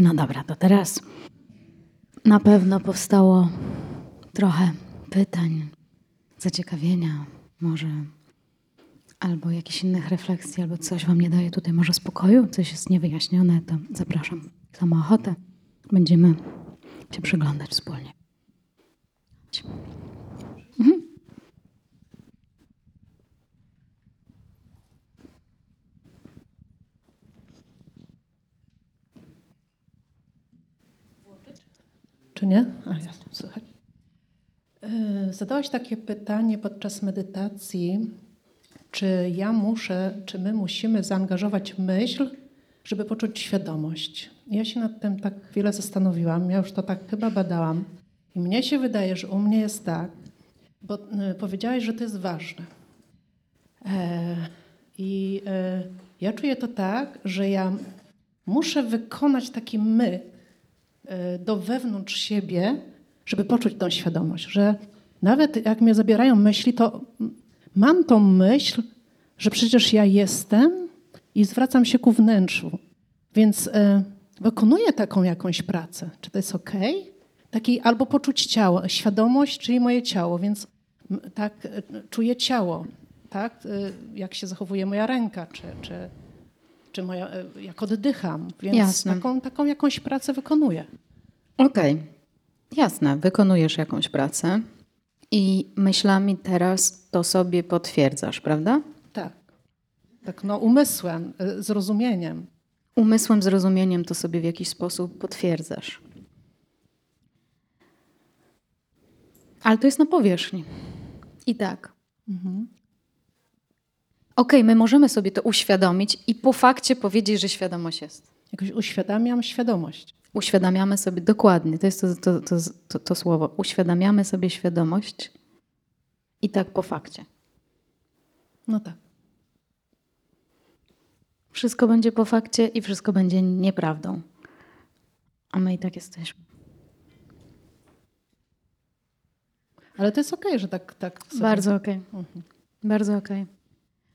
No dobra, to teraz na pewno powstało trochę pytań, zaciekawienia, może albo jakichś innych refleksji, albo coś wam nie daje tutaj może spokoju, coś jest niewyjaśnione, to zapraszam. Kto ma ochotę, będziemy się przyglądać wspólnie. Czy nie? A, słychać. Yy, Zadałaś takie pytanie podczas medytacji, czy ja muszę, czy my musimy zaangażować myśl, żeby poczuć świadomość. Ja się nad tym tak wiele zastanowiłam, ja już to tak chyba badałam. I mnie się wydaje, że u mnie jest tak, bo y, powiedziałaś, że to jest ważne. E, I e, ja czuję to tak, że ja muszę wykonać taki myk e, do wewnątrz siebie, żeby poczuć tą świadomość, że nawet jak mnie zabierają myśli, to mam tą myśl, że przecież ja jestem i zwracam się ku wnętrzu. Więc e, wykonuję taką jakąś pracę. Czy to jest ok? Taki albo poczuć ciało, świadomość, czyli moje ciało, więc tak e, czuję ciało, tak? Jak się zachowuje moja ręka, czy, czy, czy moja, e, jak oddycham. Więc Jasne. taką, taką jakąś pracę wykonuję. Okej, jasne, wykonujesz jakąś pracę i myślami teraz to sobie potwierdzasz, prawda? Tak. Tak, no umysłem, e, zrozumieniem. Umysłem, zrozumieniem to sobie w jakiś sposób potwierdzasz. Ale to jest na powierzchni. I tak. Okej, my możemy sobie to uświadomić i po fakcie powiedzieć, że świadomość jest. Jakoś uświadamiam świadomość. Uświadamiamy sobie dokładnie, to jest to, to, to, to, to słowo. Uświadamiamy sobie świadomość i tak po fakcie. No tak. Wszystko będzie po fakcie i wszystko będzie nieprawdą. A my i tak jesteśmy. Ale to jest okej, że tak, tak sobie... Bardzo okej. Bardzo okej.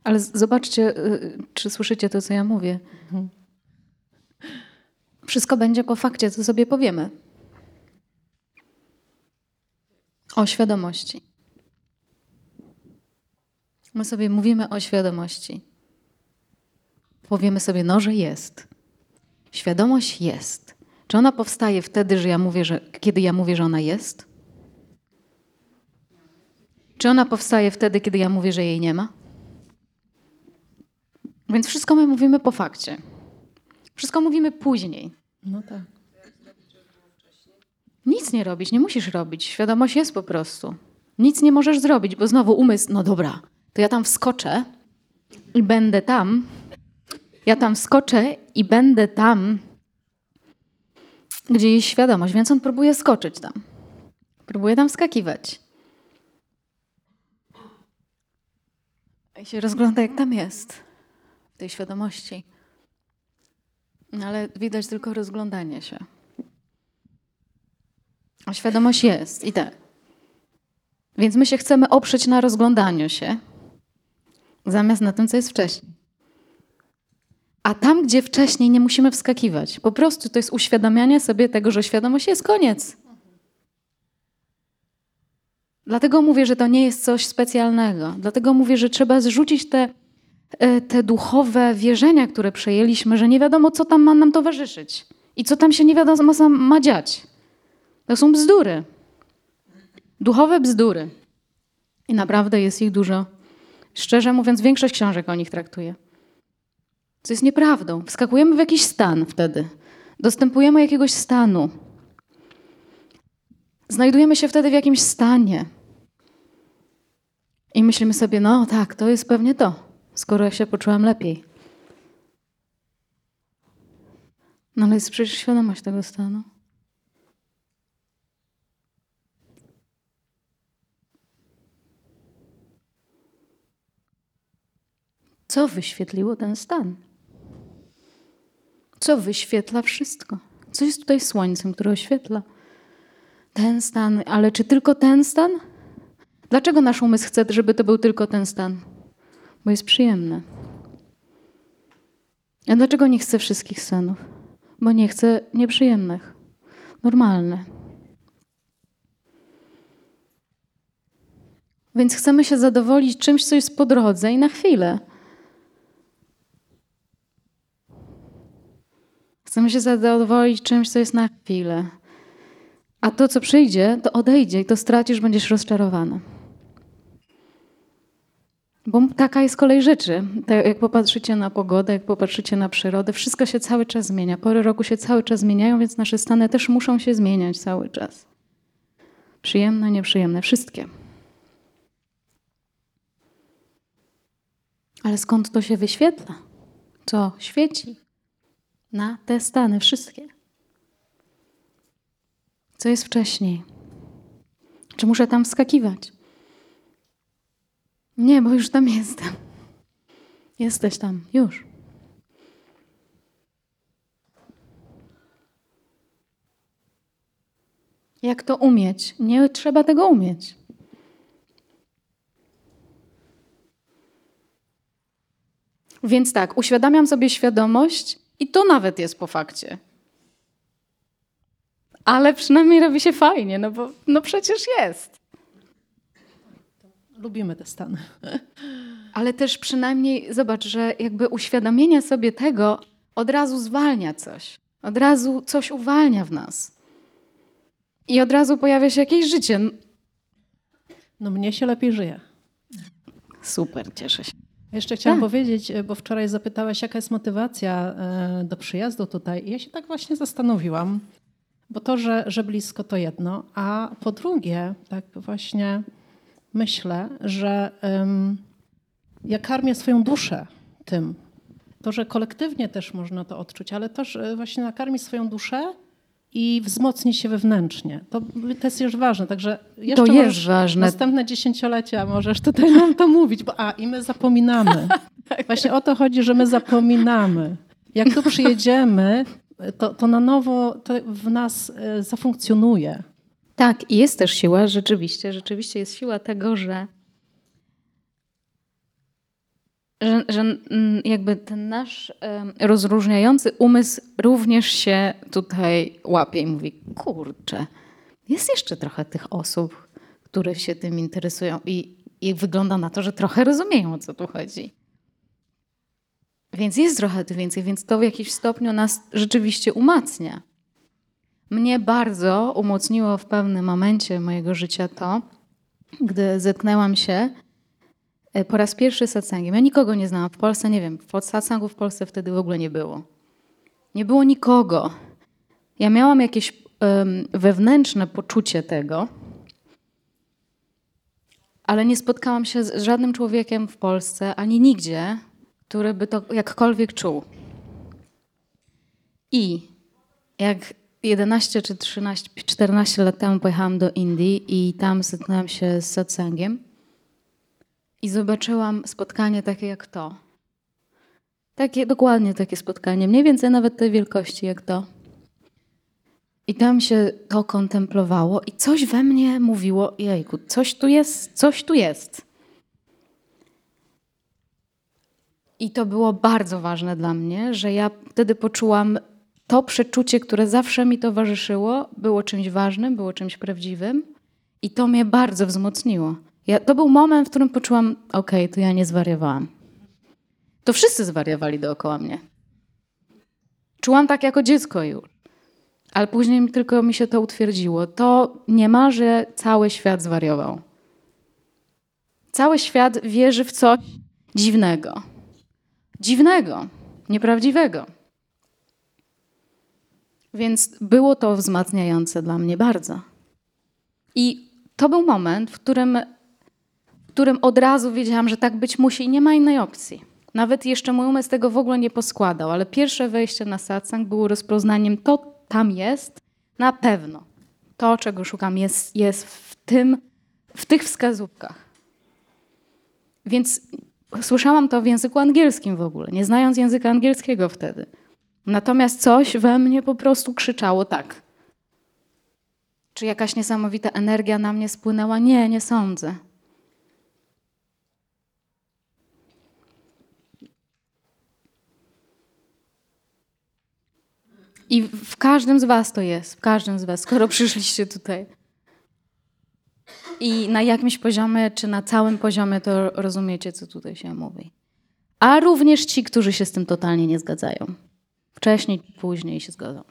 Ale zobaczcie, y, czy słyszycie to, co ja mówię. Wszystko będzie po fakcie, co sobie powiemy. O świadomości. My sobie mówimy o świadomości. Powiemy sobie, no, że jest. Świadomość jest. Czy ona powstaje wtedy, że ja mówię, że, kiedy ja mówię, że ona jest? Czy ona powstaje wtedy, kiedy ja mówię, że jej nie ma? Więc wszystko my mówimy po fakcie. Wszystko mówimy później. No tak. Nic nie robić, nie musisz robić. Świadomość jest po prostu. Nic nie możesz zrobić, bo znowu umysł, no dobra, to ja tam wskoczę i będę tam. Ja tam wskoczę i będę tam, gdzie jest świadomość, więc on próbuje skoczyć tam. Próbuje tam wskakiwać. I się rozgląda, jak tam jest, tej świadomości. Ale widać tylko rozglądanie się. A świadomość jest i tak. Więc my się chcemy oprzeć na rozglądaniu się, zamiast na tym, co jest wcześniej. A tam, gdzie wcześniej nie musimy wskakiwać. Po prostu to jest uświadamianie sobie tego, że świadomość jest koniec. Dlatego mówię, że to nie jest coś specjalnego. Dlatego mówię, że trzeba zrzucić te, te duchowe wierzenia, które przejęliśmy, że nie wiadomo, co tam ma nam towarzyszyć i co tam się nie wiadomo, co ma dziać. To są bzdury. Duchowe bzdury. I naprawdę jest ich dużo. Szczerze mówiąc, większość książek o nich traktuje. Co jest nieprawdą. Wskakujemy w jakiś stan wtedy. Dostępujemy jakiegoś stanu. Znajdujemy się wtedy w jakimś stanie. I myślimy sobie, no tak, to jest pewnie to, skoro ja się poczułam lepiej. No ale jest przecież świadomość tego stanu. Co wyświetliło ten stan? Co wyświetla wszystko? Co jest tutaj słońcem, które oświetla? Ten stan, ale czy tylko ten stan? Dlaczego nasz umysł chce, żeby to był tylko ten stan? Bo jest przyjemny. A dlaczego nie chce wszystkich stanów? bo nie chcę nieprzyjemnych. Normalne. Więc chcemy się zadowolić czymś, co jest po drodze i na chwilę. Chcemy się zadowolić czymś, co jest na chwilę. A to, co przyjdzie, to odejdzie i to stracisz, będziesz rozczarowany. Bo taka jest kolej rzeczy. Tak jak popatrzycie na pogodę, jak popatrzycie na przyrodę, wszystko się cały czas zmienia. Pory roku się cały czas zmieniają, więc nasze stany też muszą się zmieniać cały czas. Przyjemne, nieprzyjemne, wszystkie. Ale skąd to się wyświetla? Co świeci na te stany wszystkie? Co jest wcześniej? Czy muszę tam wskakiwać? Nie, bo już tam jestem. Jesteś tam, już. Jak to umieć? Nie trzeba tego umieć. Więc tak, uświadamiam sobie świadomość i to nawet jest po fakcie. Ale przynajmniej robi się fajnie, no bo no przecież jest. Lubimy te stany. Ale też przynajmniej zobacz, że jakby uświadomienie sobie tego od razu zwalnia coś. Od razu coś uwalnia w nas. I od razu pojawia się jakieś życie. No mnie się lepiej żyje. Super, cieszę się. Jeszcze chciałam Tak. powiedzieć, bo wczoraj zapytałeś, jaka jest motywacja e, do przyjazdu tutaj. I ja się tak właśnie zastanowiłam, bo to, że, że blisko to jedno, a po drugie, tak właśnie myślę, że em, ja karmię swoją duszę tym. To, że kolektywnie też można to odczuć, ale też e, właśnie nakarmi swoją duszę i wzmocni się wewnętrznie. To, to jest już ważne. Także jeszcze To jest ważne. Następne dziesięciolecia możesz tutaj nam to mówić, bo a i my zapominamy. Właśnie o to chodzi, że my zapominamy. Jak tu przyjedziemy, to, to na nowo to w nas e, zafunkcjonuje. Tak, i jest też siła, rzeczywiście, rzeczywiście jest siła tego, że, że, że jakby ten nasz rozróżniający umysł również się tutaj łapie i mówi, kurczę, jest jeszcze trochę tych osób, które się tym interesują i, i wygląda na to, że trochę rozumieją, o co tu chodzi. Więc jest trochę tu więcej, więc to w jakimś stopniu nas rzeczywiście umacnia. Mnie bardzo umocniło w pewnym momencie mojego życia to, gdy zetknęłam się e, po raz pierwszy z satsangiem. Ja nikogo nie znałam w Polsce, nie wiem, satsangu w Polsce wtedy w ogóle nie było. Nie było nikogo. Ja miałam jakieś em, wewnętrzne poczucie tego, ale nie spotkałam się z żadnym człowiekiem w Polsce ani nigdzie, który by to jakkolwiek czuł. I jak 11 czy 13, 14 lat temu pojechałam do Indii i tam zetknęłam się z satsangiem i zobaczyłam spotkanie takie jak to. Takie, dokładnie takie spotkanie, mniej więcej nawet tej wielkości jak to. I tam się to kontemplowało i coś we mnie mówiło, jejku, coś tu jest, coś tu jest. I to było bardzo ważne dla mnie, że ja wtedy poczułam to przeczucie, które zawsze mi towarzyszyło, było czymś ważnym, było czymś prawdziwym i to mnie bardzo wzmocniło. Ja, to był moment, w którym poczułam, okej, to ja nie zwariowałam. To wszyscy zwariowali dookoła mnie. Czułam tak jako dziecko już. Ale później tylko mi się to utwierdziło. To nie ma, że cały świat zwariował. Cały świat wierzy w coś dziwnego. Dziwnego, nieprawdziwego. Więc było to wzmacniające dla mnie bardzo. I to był moment, w którym, w którym od razu wiedziałam, że tak być musi i nie ma innej opcji. Nawet jeszcze mój umysł tego w ogóle nie poskładał, ale pierwsze wejście na satsang było rozpoznaniem, to tam jest, na pewno. To, czego szukam, jest, jest w, tym, w tych wskazówkach. Więc słyszałam to w języku angielskim w ogóle, nie znając języka angielskiego wtedy. Natomiast coś we mnie po prostu krzyczało tak. Czy jakaś niesamowita energia na mnie spłynęła? Nie, nie sądzę. I w każdym z was to jest, w każdym z was, skoro przyszliście tutaj. I na jakimś poziomie, czy na całym poziomie, to rozumiecie, co tutaj się mówi. A również ci, którzy się z tym totalnie nie zgadzają. Wcześniej, później się zgodzą.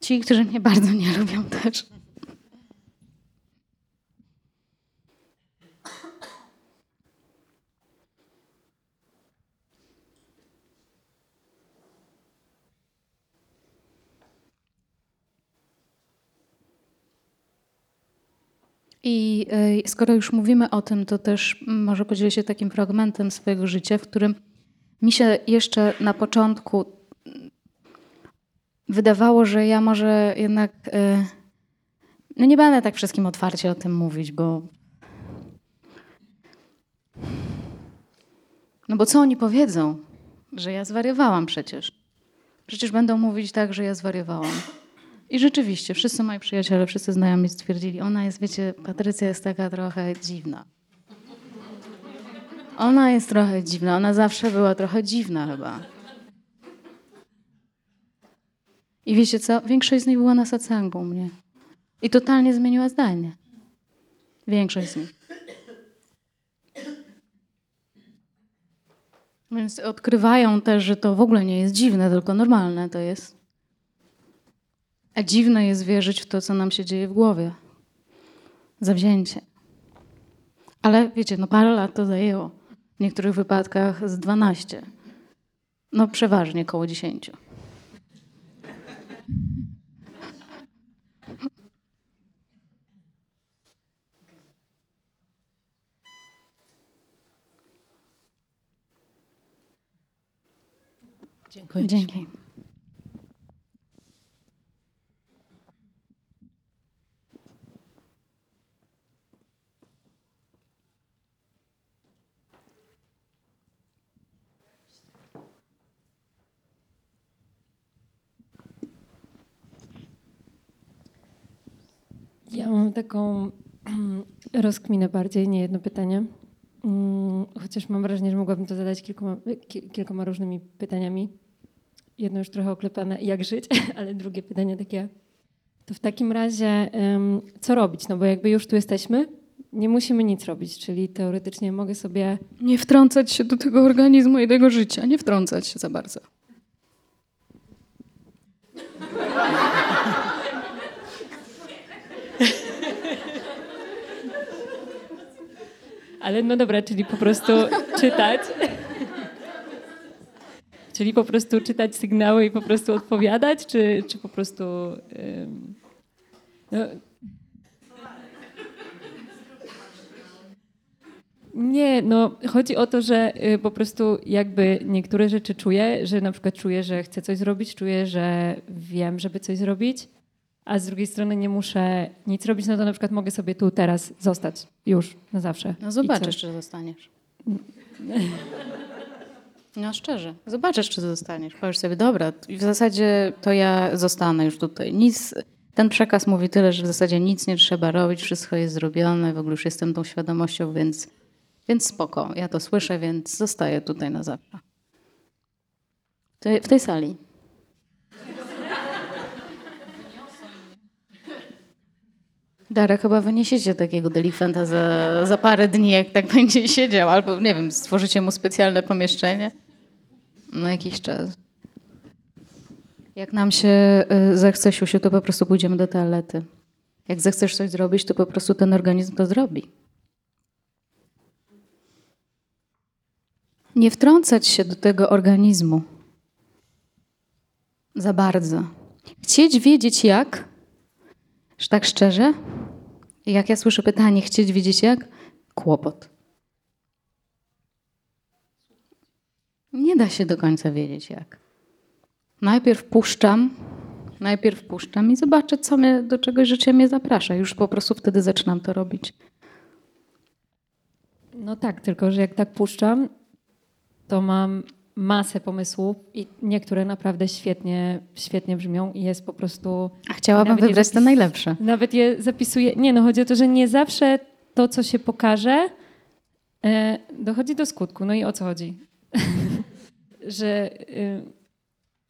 Ci, którzy mnie bardzo nie lubią też. I y, skoro już mówimy o tym, to też może podzielę się takim fragmentem swojego życia, w którym mi się jeszcze na początku wydawało, że ja może jednak y, no nie będę tak wszystkim otwarcie o tym mówić, bo no bo co oni powiedzą? Że ja zwariowałam przecież. Przecież będą mówić tak, że ja zwariowałam. I rzeczywiście, wszyscy moi przyjaciele, wszyscy znajomi stwierdzili, ona jest, wiecie, Patrycja jest taka trochę dziwna. Ona jest trochę dziwna, ona zawsze była trochę dziwna chyba. I wiecie co? Większość z nich była na satsangu u mnie. I totalnie zmieniła zdanie. Większość z nich. Więc odkrywają też, że to w ogóle nie jest dziwne, tylko normalne to jest. A dziwne jest wierzyć w to, co nam się dzieje w głowie. Zawzięcie. Ale wiecie, no parę lat to zajęło. W niektórych wypadkach z 12. No przeważnie koło 10. Dziękuję. Dzięki. Ja mam taką rozkminę bardziej, nie jedno pytanie. Mm, Chociaż mam wrażenie, że mogłabym to zadać kilkoma, ki- kilkoma różnymi pytaniami. Jedno już trochę oklepane, jak żyć, ale drugie pytanie takie, to w takim razie co robić? No bo jakby już tu jesteśmy, nie musimy nic robić, czyli teoretycznie mogę sobie Nie wtrącać się do tego organizmu i tego życia. Nie wtrącać się za bardzo. Ale no dobra, czyli po prostu czytać. Czyli po prostu czytać sygnały i po prostu odpowiadać, czy, czy po prostu. no. Nie, no chodzi o to, że y, po prostu jakby niektóre rzeczy czuję, że na przykład czuję, że chcę coś zrobić, czuję, że wiem, żeby coś zrobić, a z drugiej strony nie muszę nic robić, no to na przykład mogę sobie tu teraz zostać już na zawsze. No zobaczysz, czy zostaniesz. No szczerze, zobaczysz, czy zostaniesz. Powiesz sobie, dobra, w zasadzie to ja zostanę już tutaj. Nic, ten przekaz mówi tyle, że w zasadzie nic nie trzeba robić, wszystko jest zrobione, w ogóle już jestem tą świadomością, więc, więc spoko. Ja to słyszę, więc zostaję tutaj na zawsze. W tej sali. Darek, chyba wyniesiecie takiego delikwenta za, za parę dni, jak tak będzie siedział, albo nie wiem, stworzycie mu specjalne pomieszczenie na jakiś czas. Jak nam się y, zechce siusiu, to po prostu pójdziemy do toalety. Jak zechcesz coś zrobić, to po prostu ten organizm to zrobi. Nie wtrącać się do tego organizmu za bardzo. Chcieć wiedzieć jak, że tak szczerze, jak ja słyszę pytanie, chcieć wiedzieć jak? Kłopot. Nie da się do końca wiedzieć jak. Najpierw puszczam, najpierw puszczam i zobaczę, co mnie, do czego życie mnie zaprasza. Już po prostu wtedy zaczynam to robić. No tak, tylko że jak tak puszczam, to mam masę pomysłów i niektóre naprawdę świetnie, świetnie brzmią i jest po prostu... A chciałabym wybrać te zapis- najlepsze. Nawet je zapisuję. Nie, no chodzi o to, że nie zawsze to, co się pokaże, e, dochodzi do skutku. No i o co chodzi? że, y,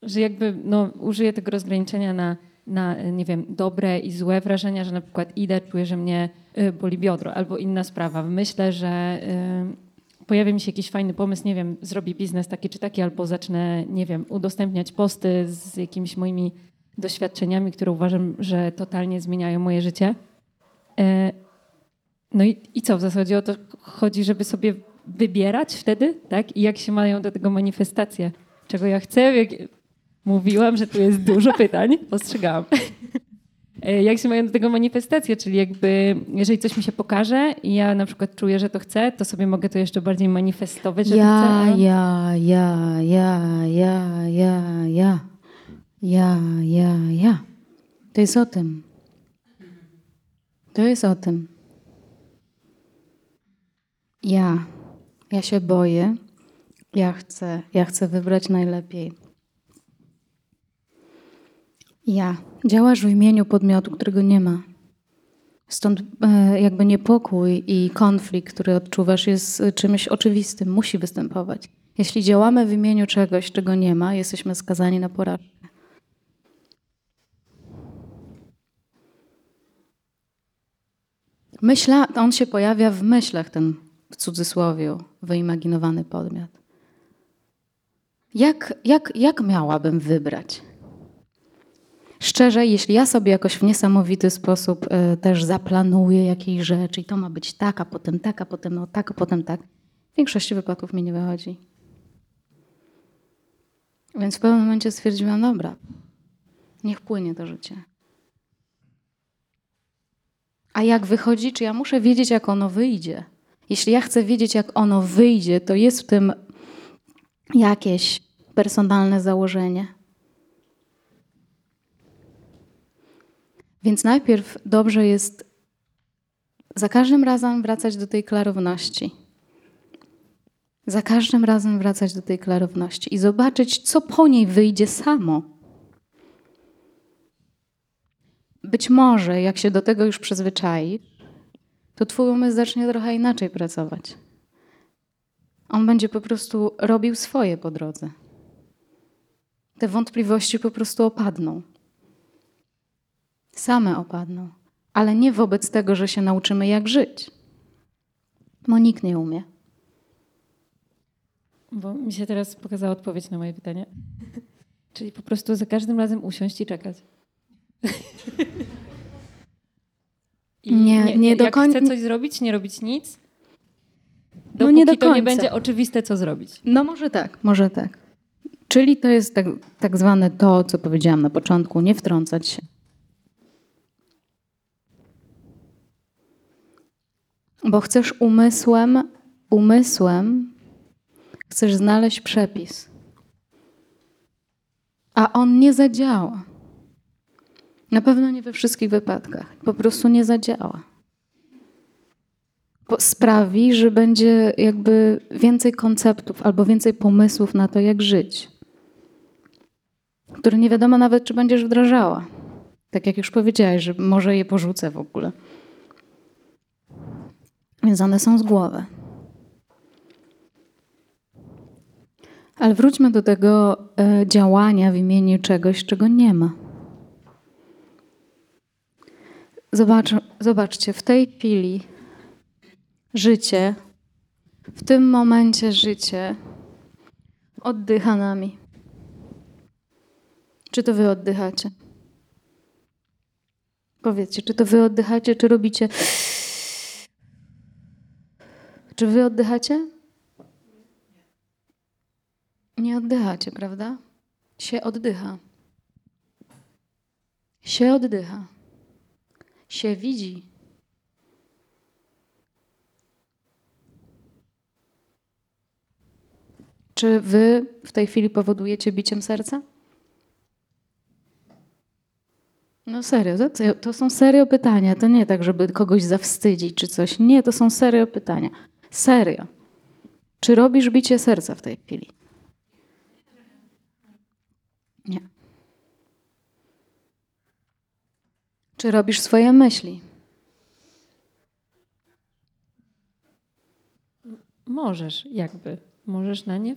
że jakby no, użyję tego rozgraniczenia na, na, nie wiem, dobre i złe wrażenia, że na przykład idę, czuję, że mnie y, boli biodro albo inna sprawa. Myślę, że y, pojawia mi się jakiś fajny pomysł, nie wiem, zrobię biznes taki czy taki, albo zacznę, nie wiem, udostępniać posty z jakimiś moimi doświadczeniami, które uważam, że totalnie zmieniają moje życie. E, No i, i co, w zasadzie o to chodzi, żeby sobie wybierać wtedy, tak? I jak się mają do tego manifestacje? Czego ja chcę? Mówiłam, że tu jest dużo pytań, ostrzegałam. E, Jak się mają do tego manifestacje, czyli jakby, jeżeli coś mi się pokaże i ja na przykład czuję, że to chcę, to sobie mogę to jeszcze bardziej manifestować, że to chcę. Ja, a- ja, ja, ja, ja, ja, ja, ja, ja, ja. To jest o tym. To jest o tym. Ja. Ja się boję. Ja chcę. Ja chcę wybrać najlepiej. Ja. Działasz w imieniu podmiotu, którego nie ma. Stąd e, jakby niepokój i konflikt, który odczuwasz, jest e, czymś oczywistym, musi występować. Jeśli działamy w imieniu czegoś, czego nie ma, jesteśmy skazani na porażkę. Myśla, on się pojawia w myślach, ten w cudzysłowie wyimaginowany podmiot. Jak, jak, jak miałabym wybrać? Szczerze, jeśli ja sobie jakoś w niesamowity sposób e, też zaplanuję jakieś rzeczy i to ma być tak, a potem tak, a potem no tak, a potem tak, w większości wypadków mi nie wychodzi. Więc w pewnym momencie stwierdziłam, dobra, niech płynie to życie. A jak wychodzi, czy ja muszę wiedzieć, jak ono wyjdzie? Jeśli ja chcę wiedzieć, jak ono wyjdzie, to jest w tym jakieś personalne założenie. Więc najpierw dobrze jest za każdym razem wracać do tej klarowności. Za każdym razem wracać do tej klarowności i zobaczyć, co po niej wyjdzie samo. Być może, jak się do tego już przyzwyczai, to twój umysł zacznie trochę inaczej pracować. On będzie po prostu robił swoje po drodze. Te wątpliwości po prostu opadną. Same opadną, ale nie wobec tego, że się nauczymy, jak żyć. Bo nikt nie umie. Bo mi się teraz pokazała odpowiedź na moje pytanie. Czyli po prostu za każdym razem usiąść i czekać. I Nie, nie do jak koń- chcę coś zrobić, nie robić nic, No nie do to nie końca. będzie oczywiste, co zrobić. No może tak, może tak. Czyli to jest tak, tak zwane to, co powiedziałam na początku, nie wtrącać się. Bo chcesz umysłem, umysłem chcesz znaleźć przepis. A on nie zadziała. Na pewno nie we wszystkich wypadkach. Po prostu nie zadziała. Po- Sprawi, że będzie jakby więcej konceptów albo więcej pomysłów na to, jak żyć, które nie wiadomo nawet, czy będziesz wdrażała. Tak jak już powiedziałaś, że może je porzucę w ogóle. Więc one są z głowy. Ale wróćmy do tego e, działania w imieniu czegoś, czego nie ma. Zobacz, zobaczcie, w tej chwili życie, w tym momencie życie oddycha nami. Czy to wy oddychacie? Powiedzcie, czy to wy oddychacie, czy robicie. Czy wy oddychacie? Nie oddychacie, prawda? Się oddycha. Się oddycha. Się widzi. Czy wy w tej chwili powodujecie biciem serca? No serio, to, to są serio pytania. To nie tak, żeby kogoś zawstydzić czy coś. Nie, to są serio pytania. Serio. Czy robisz bicie serca w tej chwili? Nie. Czy robisz swoje myśli? Możesz, jakby. Możesz na nie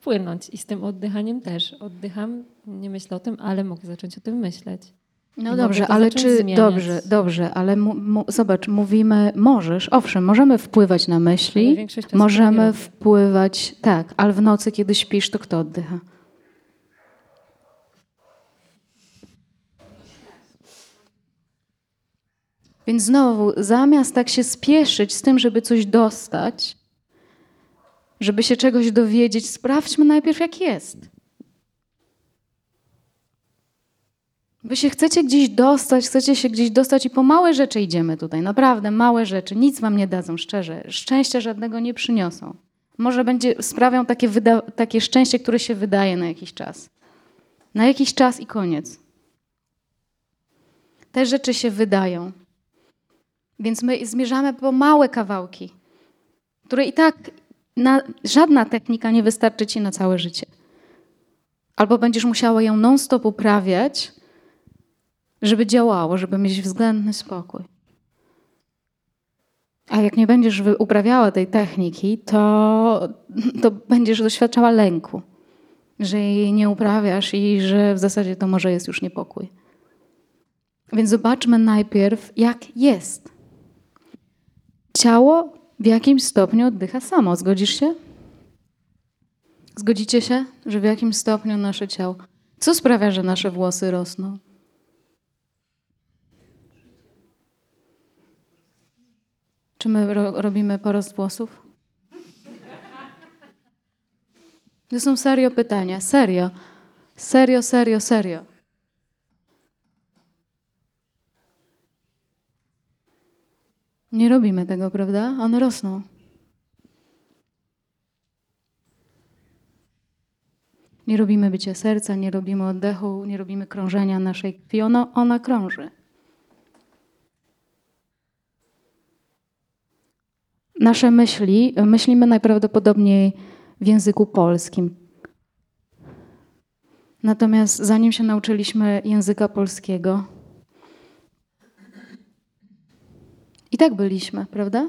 płynąć i z tym oddychaniem też. Oddycham, nie myślę o tym, ale mogę zacząć o tym myśleć. No dobrze, ale czy zmieniać. dobrze, dobrze, ale mu, mu, zobacz, mówimy, możesz, owszem, możemy wpływać na myśli, możemy wpływać, tak, ale w nocy, kiedy śpisz, to kto oddycha? Więc znowu, zamiast tak się spieszyć z tym, żeby coś dostać, żeby się czegoś dowiedzieć, sprawdźmy najpierw, jak jest. Wy się chcecie gdzieś dostać, chcecie się gdzieś dostać i po małe rzeczy idziemy tutaj. Naprawdę, małe rzeczy. Nic wam nie dadzą, szczerze. Szczęścia żadnego nie przyniosą. Może będzie sprawią takie, takie szczęście, które się wydaje na jakiś czas. Na jakiś czas i koniec. Te rzeczy się wydają. Więc my zmierzamy po małe kawałki, które i tak na, żadna technika nie wystarczy ci na całe życie. Albo będziesz musiała ją non-stop uprawiać, żeby działało, żeby mieć względny spokój. A jak nie będziesz uprawiała tej techniki, to, to będziesz doświadczała lęku, że jej nie uprawiasz i że w zasadzie to może jest już niepokój. Więc zobaczmy najpierw, jak jest. Ciało w jakimś stopniu oddycha samo. Zgodzisz się? Zgodzicie się, że w jakimś stopniu nasze ciało. Co sprawia, że nasze włosy rosną? Czy my ro robimy porost włosów? To są serio pytania. Serio. Serio, serio, serio. Nie robimy tego, prawda? One rosną. Nie robimy bycia serca, nie robimy oddechu, nie robimy krążenia naszej krwi. Ono, ona krąży. Nasze myśli, myślimy najprawdopodobniej w języku polskim. Natomiast zanim się nauczyliśmy języka polskiego, i tak byliśmy, prawda?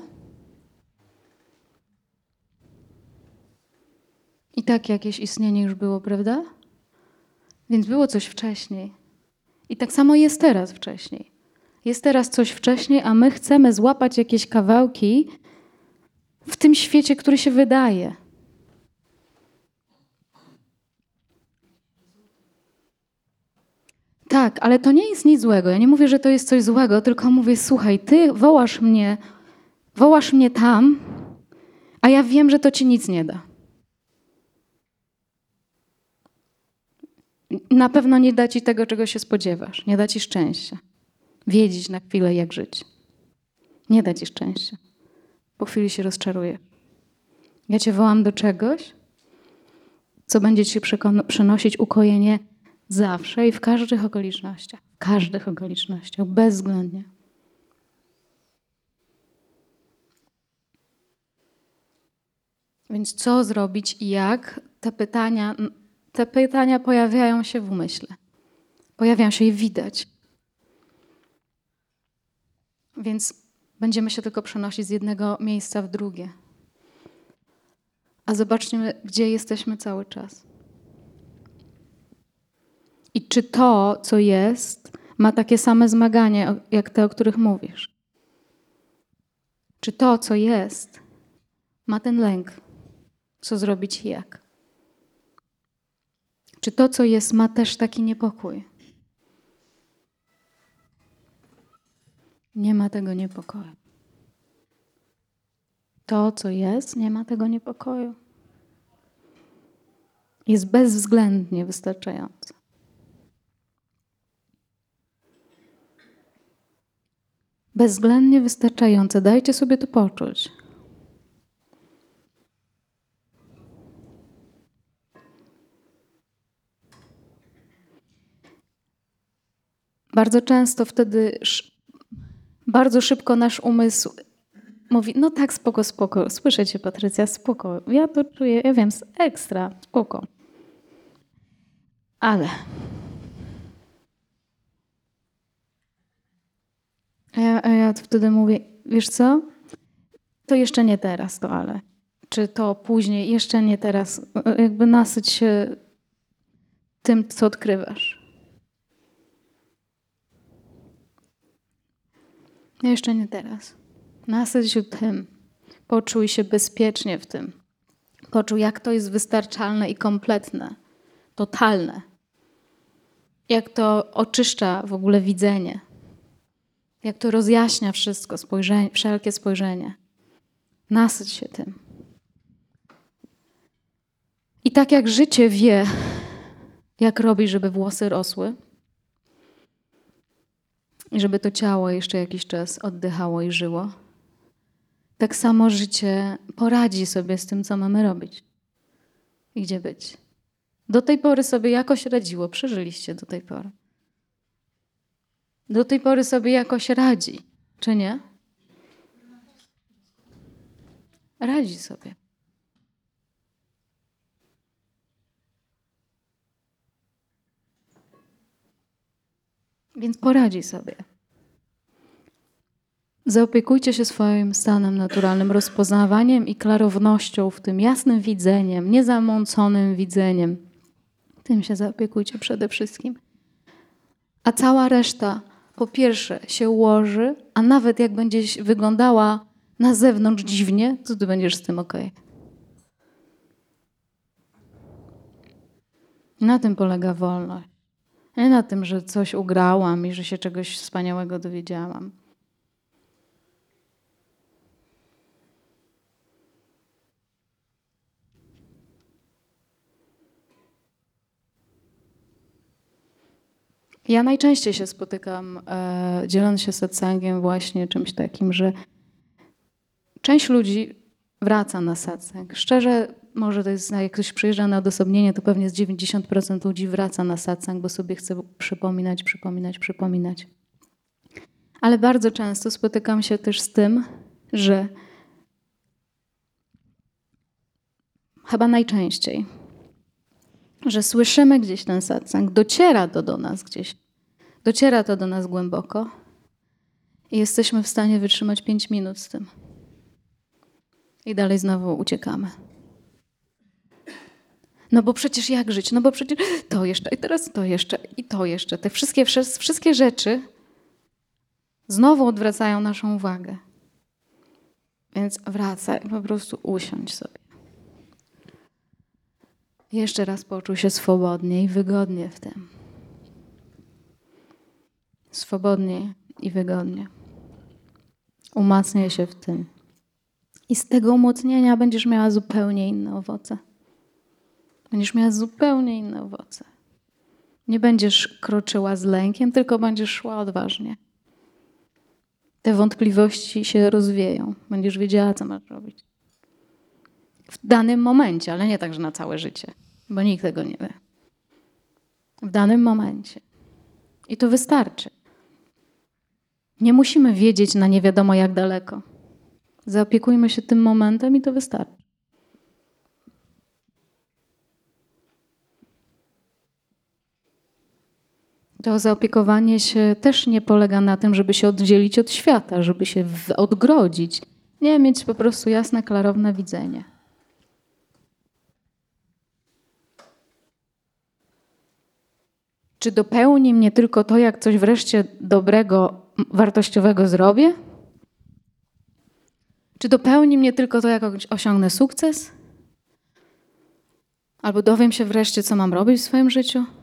I tak jakieś istnienie już było, prawda? Więc było coś wcześniej. I tak samo jest teraz wcześniej. Jest teraz coś wcześniej, a my chcemy złapać jakieś kawałki w tym świecie, który się wydaje. Tak, ale to nie jest nic złego. Ja nie mówię, że to jest coś złego, tylko mówię, słuchaj, ty wołasz mnie, wołasz mnie tam, a ja wiem, że to ci nic nie da. Na pewno nie da ci tego, czego się spodziewasz. Nie da ci szczęścia. Wiedzieć na chwilę, jak żyć. Nie da ci szczęścia. Po chwili się rozczaruje. Ja cię wołam do czegoś, co będzie ci przynosić ukojenie zawsze i w każdych okolicznościach. W każdych okolicznościach, bezwzględnie. Więc co zrobić i jak? Te pytania, te pytania pojawiają się w umyśle. Pojawiają się i widać. Więc będziemy się tylko przenosić z jednego miejsca w drugie. A zobaczmy, gdzie jesteśmy cały czas. I czy to, co jest, ma takie same zmaganie, jak te, o których mówisz? Czy to, co jest, ma ten lęk, co zrobić i jak? Czy to, co jest, ma też taki niepokój? Nie ma tego niepokoju. To, co jest, nie ma tego niepokoju. Jest bezwzględnie wystarczające. Bezwzględnie wystarczające. Dajcie sobie to poczuć. Bardzo często wtedy bardzo szybko nasz umysł mówi, no tak, spoko, spoko, słyszę cię Patrycja, spoko, ja to czuję, ja wiem, ekstra, spoko. Ale a ja, a ja wtedy mówię, wiesz co, to jeszcze nie teraz to ale. czy to później, jeszcze nie teraz. Jakby nasyć się tym, co odkrywasz. Jeszcze nie teraz. Nasyć się tym. Poczuj się bezpiecznie w tym. Poczuj, jak to jest wystarczalne i kompletne, totalne. Jak to oczyszcza w ogóle widzenie. Jak to rozjaśnia wszystko, spojrzenie, wszelkie spojrzenie. Nasyć się tym. I tak jak życie wie, jak robi, żeby włosy rosły, i żeby to ciało jeszcze jakiś czas oddychało i żyło, tak samo życie poradzi sobie z tym, co mamy robić i gdzie być. Do tej pory sobie jakoś radziło, przeżyliście do tej pory. Do tej pory sobie jakoś radzi, czy nie? Radzi sobie. Więc poradzi sobie. Zaopiekujcie się swoim stanem naturalnym, rozpoznawaniem i klarownością w tym, jasnym widzeniem, niezamąconym widzeniem. Tym się zaopiekujcie przede wszystkim. A cała reszta, po pierwsze, się ułoży, a nawet jak będzie wyglądała na zewnątrz dziwnie, to ty będziesz z tym ok. Na tym polega wolność. Nie na tym, że coś ugrałam i że się czegoś wspaniałego dowiedziałam. Ja najczęściej się spotykam, e, dzieląc się satsangiem, właśnie czymś takim, że część ludzi wraca na satsang. Szczerze, może to jest, jak ktoś przyjeżdża na odosobnienie, to pewnie z 90% ludzi wraca na satsang, bo sobie chce przypominać, przypominać, przypominać. Ale bardzo często spotykam się też z tym, że chyba najczęściej, że słyszymy gdzieś ten satsang, dociera to do nas gdzieś, dociera to do nas głęboko i jesteśmy w stanie wytrzymać 5 minut z tym. I dalej znowu uciekamy. No bo przecież jak żyć? No bo przecież to jeszcze, i teraz to jeszcze, i to jeszcze. Te wszystkie, wszystkie rzeczy znowu odwracają naszą uwagę. Więc wracaj, po prostu usiądź sobie. Jeszcze raz poczuj się swobodnie i wygodnie w tym. Swobodnie i wygodnie. Umacniaj się w tym. I z tego umocnienia będziesz miała zupełnie inne owoce. Będziesz miała zupełnie inne owoce. Nie będziesz kroczyła z lękiem, tylko będziesz szła odważnie. Te wątpliwości się rozwieją. Będziesz wiedziała, co masz robić. W danym momencie, ale nie tak, że na całe życie, bo nikt tego nie wie. W danym momencie. I to wystarczy. Nie musimy wiedzieć na nie wiadomo jak daleko. Zaopiekujmy się tym momentem i to wystarczy. To zaopiekowanie się też nie polega na tym, żeby się oddzielić od świata, żeby się odgrodzić. Nie, mieć po prostu jasne, klarowne widzenie. Czy dopełni mnie tylko to, jak coś wreszcie dobrego, wartościowego zrobię? Czy dopełni mnie tylko to, jak osiągnę sukces? Albo dowiem się wreszcie, co mam robić w swoim życiu?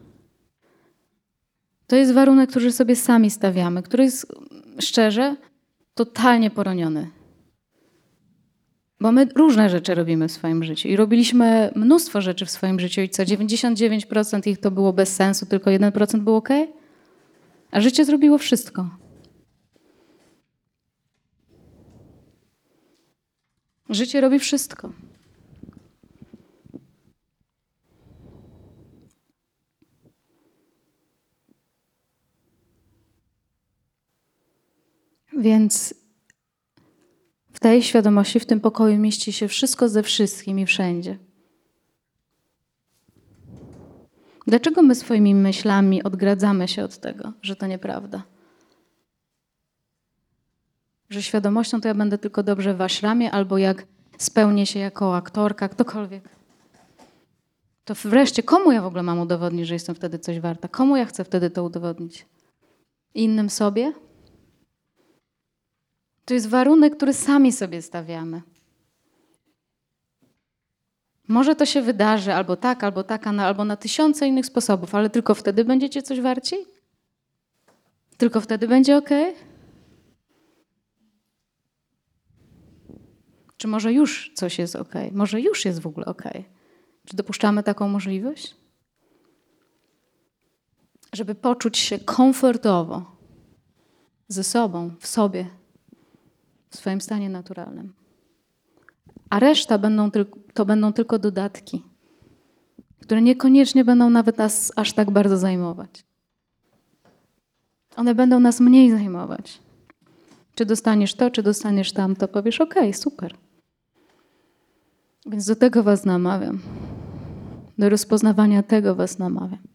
To jest warunek, który sobie sami stawiamy, który jest szczerze totalnie poroniony. Bo my różne rzeczy robimy w swoim życiu i robiliśmy mnóstwo rzeczy w swoim życiu i co 99% ich to było bez sensu, tylko 1% było ok? A życie zrobiło wszystko. Życie robi wszystko. Więc w tej świadomości, w tym pokoju mieści się wszystko ze wszystkim i wszędzie. Dlaczego my swoimi myślami odgradzamy się od tego, że to nieprawda? Że świadomością to ja będę tylko dobrze w ashramie, albo jak spełnię się jako aktorka, ktokolwiek. To wreszcie, komu ja w ogóle mam udowodnić, że jestem wtedy coś warta? Komu ja chcę wtedy to udowodnić? Innym sobie? To jest warunek, który sami sobie stawiamy. Może to się wydarzy albo tak, albo tak, albo na tysiące innych sposobów, ale tylko wtedy będziecie coś warci? Tylko wtedy będzie ok? Czy może już coś jest ok? Może już jest w ogóle ok? Czy dopuszczamy taką możliwość? Żeby poczuć się komfortowo ze sobą, w sobie, w swoim stanie naturalnym. A reszta będą tylko, to będą tylko dodatki, które niekoniecznie będą nawet nas aż tak bardzo zajmować. One będą nas mniej zajmować. Czy dostaniesz to, czy dostaniesz tamto, powiesz: OK, super. Więc do tego Was namawiam. Do rozpoznawania tego Was namawiam.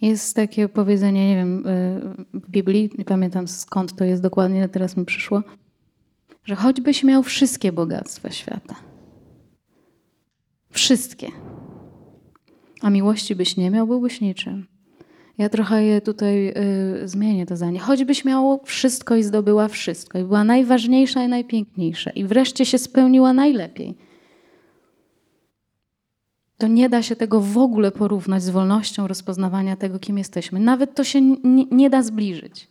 Jest takie powiedzenie, nie wiem, y, w Biblii, nie pamiętam skąd to jest dokładnie, teraz mi przyszło, że choćbyś miał wszystkie bogactwa świata, wszystkie, a miłości byś nie miał, byłbyś niczym. Ja trochę je tutaj y, zmienię to zdanie. Choćbyś miał wszystko i zdobyła wszystko, i była najważniejsza i najpiękniejsza, i wreszcie się spełniła najlepiej to nie da się tego w ogóle porównać z wolnością rozpoznawania tego, kim jesteśmy. Nawet to się nie, da zbliżyć.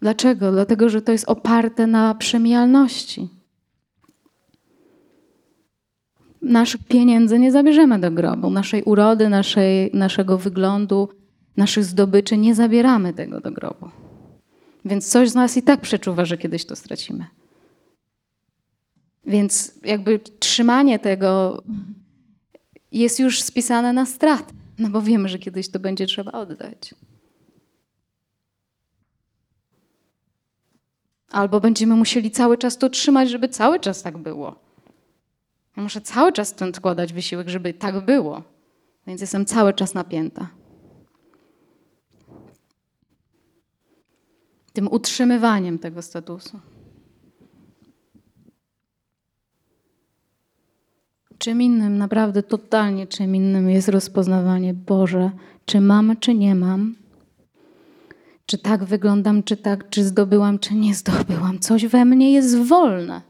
Dlaczego? Dlatego, że to jest oparte na przemijalności. Naszych pieniędzy nie zabierzemy do grobu, naszej urody, naszej, naszego wyglądu, naszych zdobyczy nie zabieramy tego do grobu. Więc coś z nas i tak przeczuwa, że kiedyś to stracimy. Więc jakby trzymanie tego jest już spisane na stratę, no bo wiemy, że kiedyś to będzie trzeba oddać. Albo będziemy musieli cały czas to trzymać, żeby cały czas tak było. Ja muszę cały czas ten składać wysiłek, żeby tak było. Więc jestem cały czas napięta. Tym utrzymywaniem tego statusu. Czym innym, naprawdę totalnie czym innym jest rozpoznawanie Boże, czy mam, czy nie mam. Czy tak wyglądam, czy tak, czy zdobyłam, czy nie zdobyłam. Coś we mnie jest wolne.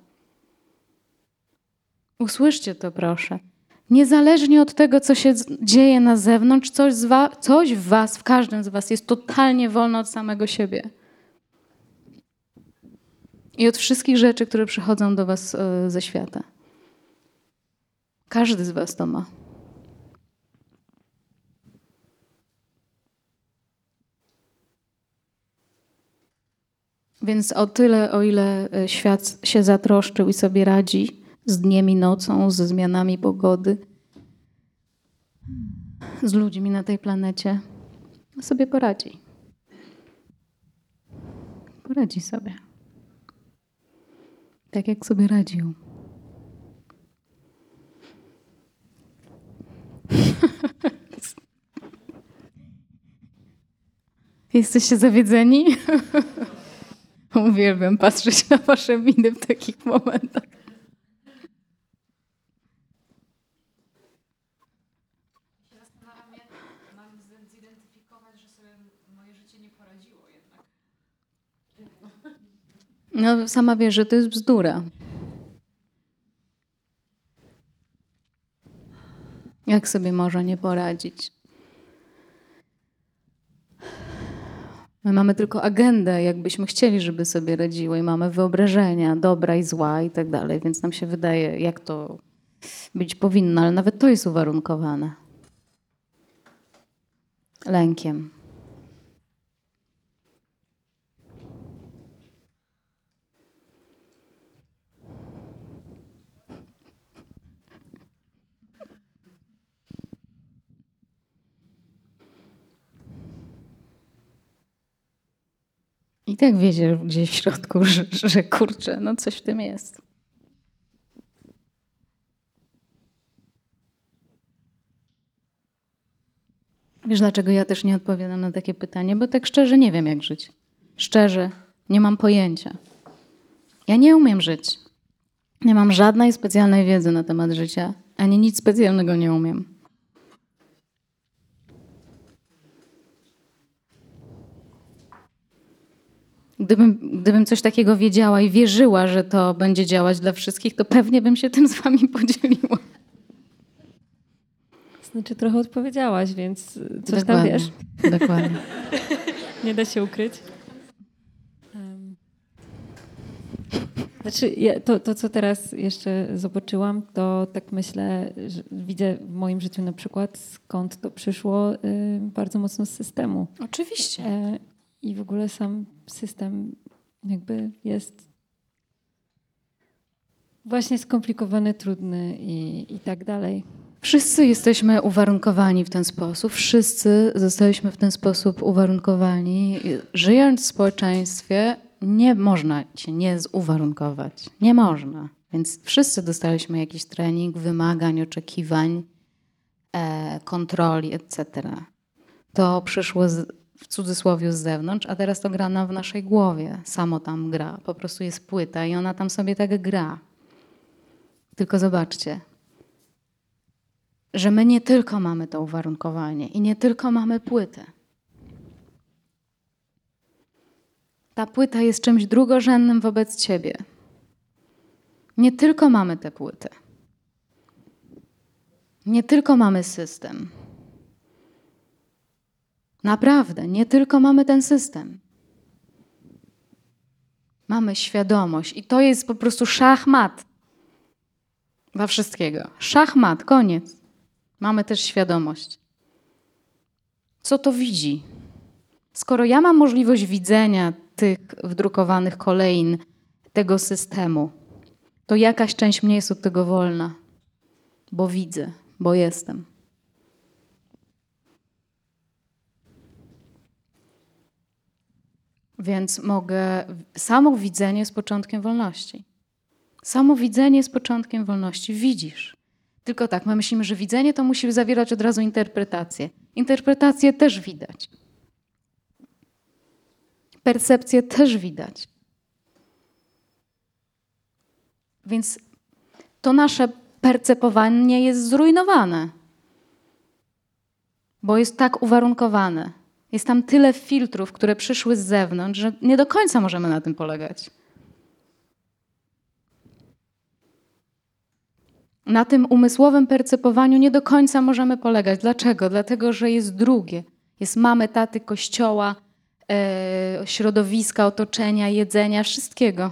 Usłyszcie to, proszę. Niezależnie od tego, co się dzieje na zewnątrz, coś, coś w Was, w każdym z Was jest totalnie wolne od samego siebie. I od wszystkich rzeczy, które przychodzą do Was e, ze świata. Każdy z Was to ma. Więc o tyle, o ile e, świat się zatroszczył i sobie radzi z dniem i nocą, ze zmianami pogody, z ludźmi na tej planecie, sobie poradzi. Poradzi sobie. Tak jak sobie radził. Jesteście zawiedzeni? Uwielbiam patrzeć na wasze miny w takich momentach. No, sama wiesz, że to jest bzdura. Jak sobie może nie poradzić? My mamy tylko agendę, jakbyśmy chcieli, żeby sobie radziło, i mamy wyobrażenia dobra i zła i tak dalej, więc nam się wydaje, jak to być powinno, ale nawet to jest uwarunkowane lękiem. I tak wiecie gdzieś w środku, że, że kurczę, no coś w tym jest. Wiesz, dlaczego ja też nie odpowiadam na takie pytanie? Bo tak szczerze nie wiem, jak żyć. Szczerze, nie mam pojęcia. Ja nie umiem żyć. Nie mam żadnej specjalnej wiedzy na temat życia, ani nic specjalnego nie umiem. Gdybym, gdybym coś takiego wiedziała i wierzyła, że to będzie działać dla wszystkich, to pewnie bym się tym z wami podzieliła. Znaczy trochę odpowiedziałaś, więc coś tam Dokładnie. wiesz. Dokładnie. Nie da się ukryć. Znaczy, ja, to, to, co teraz jeszcze zobaczyłam, to tak myślę, że widzę w moim życiu na przykład, skąd to przyszło y, bardzo mocno z systemu. Oczywiście. E, I w ogóle sam system jakby jest właśnie skomplikowany, trudny i, i tak dalej. Wszyscy jesteśmy uwarunkowani w ten sposób. Wszyscy zostaliśmy w ten sposób uwarunkowani. Żyjąc w społeczeństwie, nie można się nie zuwarunkować. Nie można. Więc wszyscy dostaliśmy jakiś trening wymagań, oczekiwań, e, kontroli, etc. To przyszło z, w cudzysłowie z zewnątrz, a teraz to gra nam w naszej głowie. Samo tam gra. Po prostu jest płyta i ona tam sobie tak gra. Tylko zobaczcie, że my nie tylko mamy to uwarunkowanie i nie tylko mamy płytę. Ta płyta jest czymś drugorzędnym wobec ciebie. Nie tylko mamy tę płytę. Nie tylko mamy system. Naprawdę, nie tylko mamy ten system. Mamy świadomość i to jest po prostu szachmat dla wszystkiego. Szachmat, koniec. Mamy też świadomość. Co to widzi? Skoro ja mam możliwość widzenia tych wdrukowanych kolejn tego systemu, to jakaś część mnie jest od tego wolna, bo widzę, bo jestem. Więc mogę. Samo widzenie jest początkiem wolności. Samo widzenie jest początkiem wolności. Widzisz. Tylko tak, my myślimy, że widzenie to musi zawierać od razu interpretację. Interpretację też widać. Percepcję też widać. Więc to nasze percepowanie jest zrujnowane, bo jest tak uwarunkowane. Jest tam tyle filtrów, które przyszły z zewnątrz, że nie do końca możemy na tym polegać. Na tym umysłowym percepowaniu nie do końca możemy polegać. Dlaczego? Dlatego, że jest drugie. Jest mamy, taty, kościoła, e, środowiska, otoczenia, jedzenia, wszystkiego.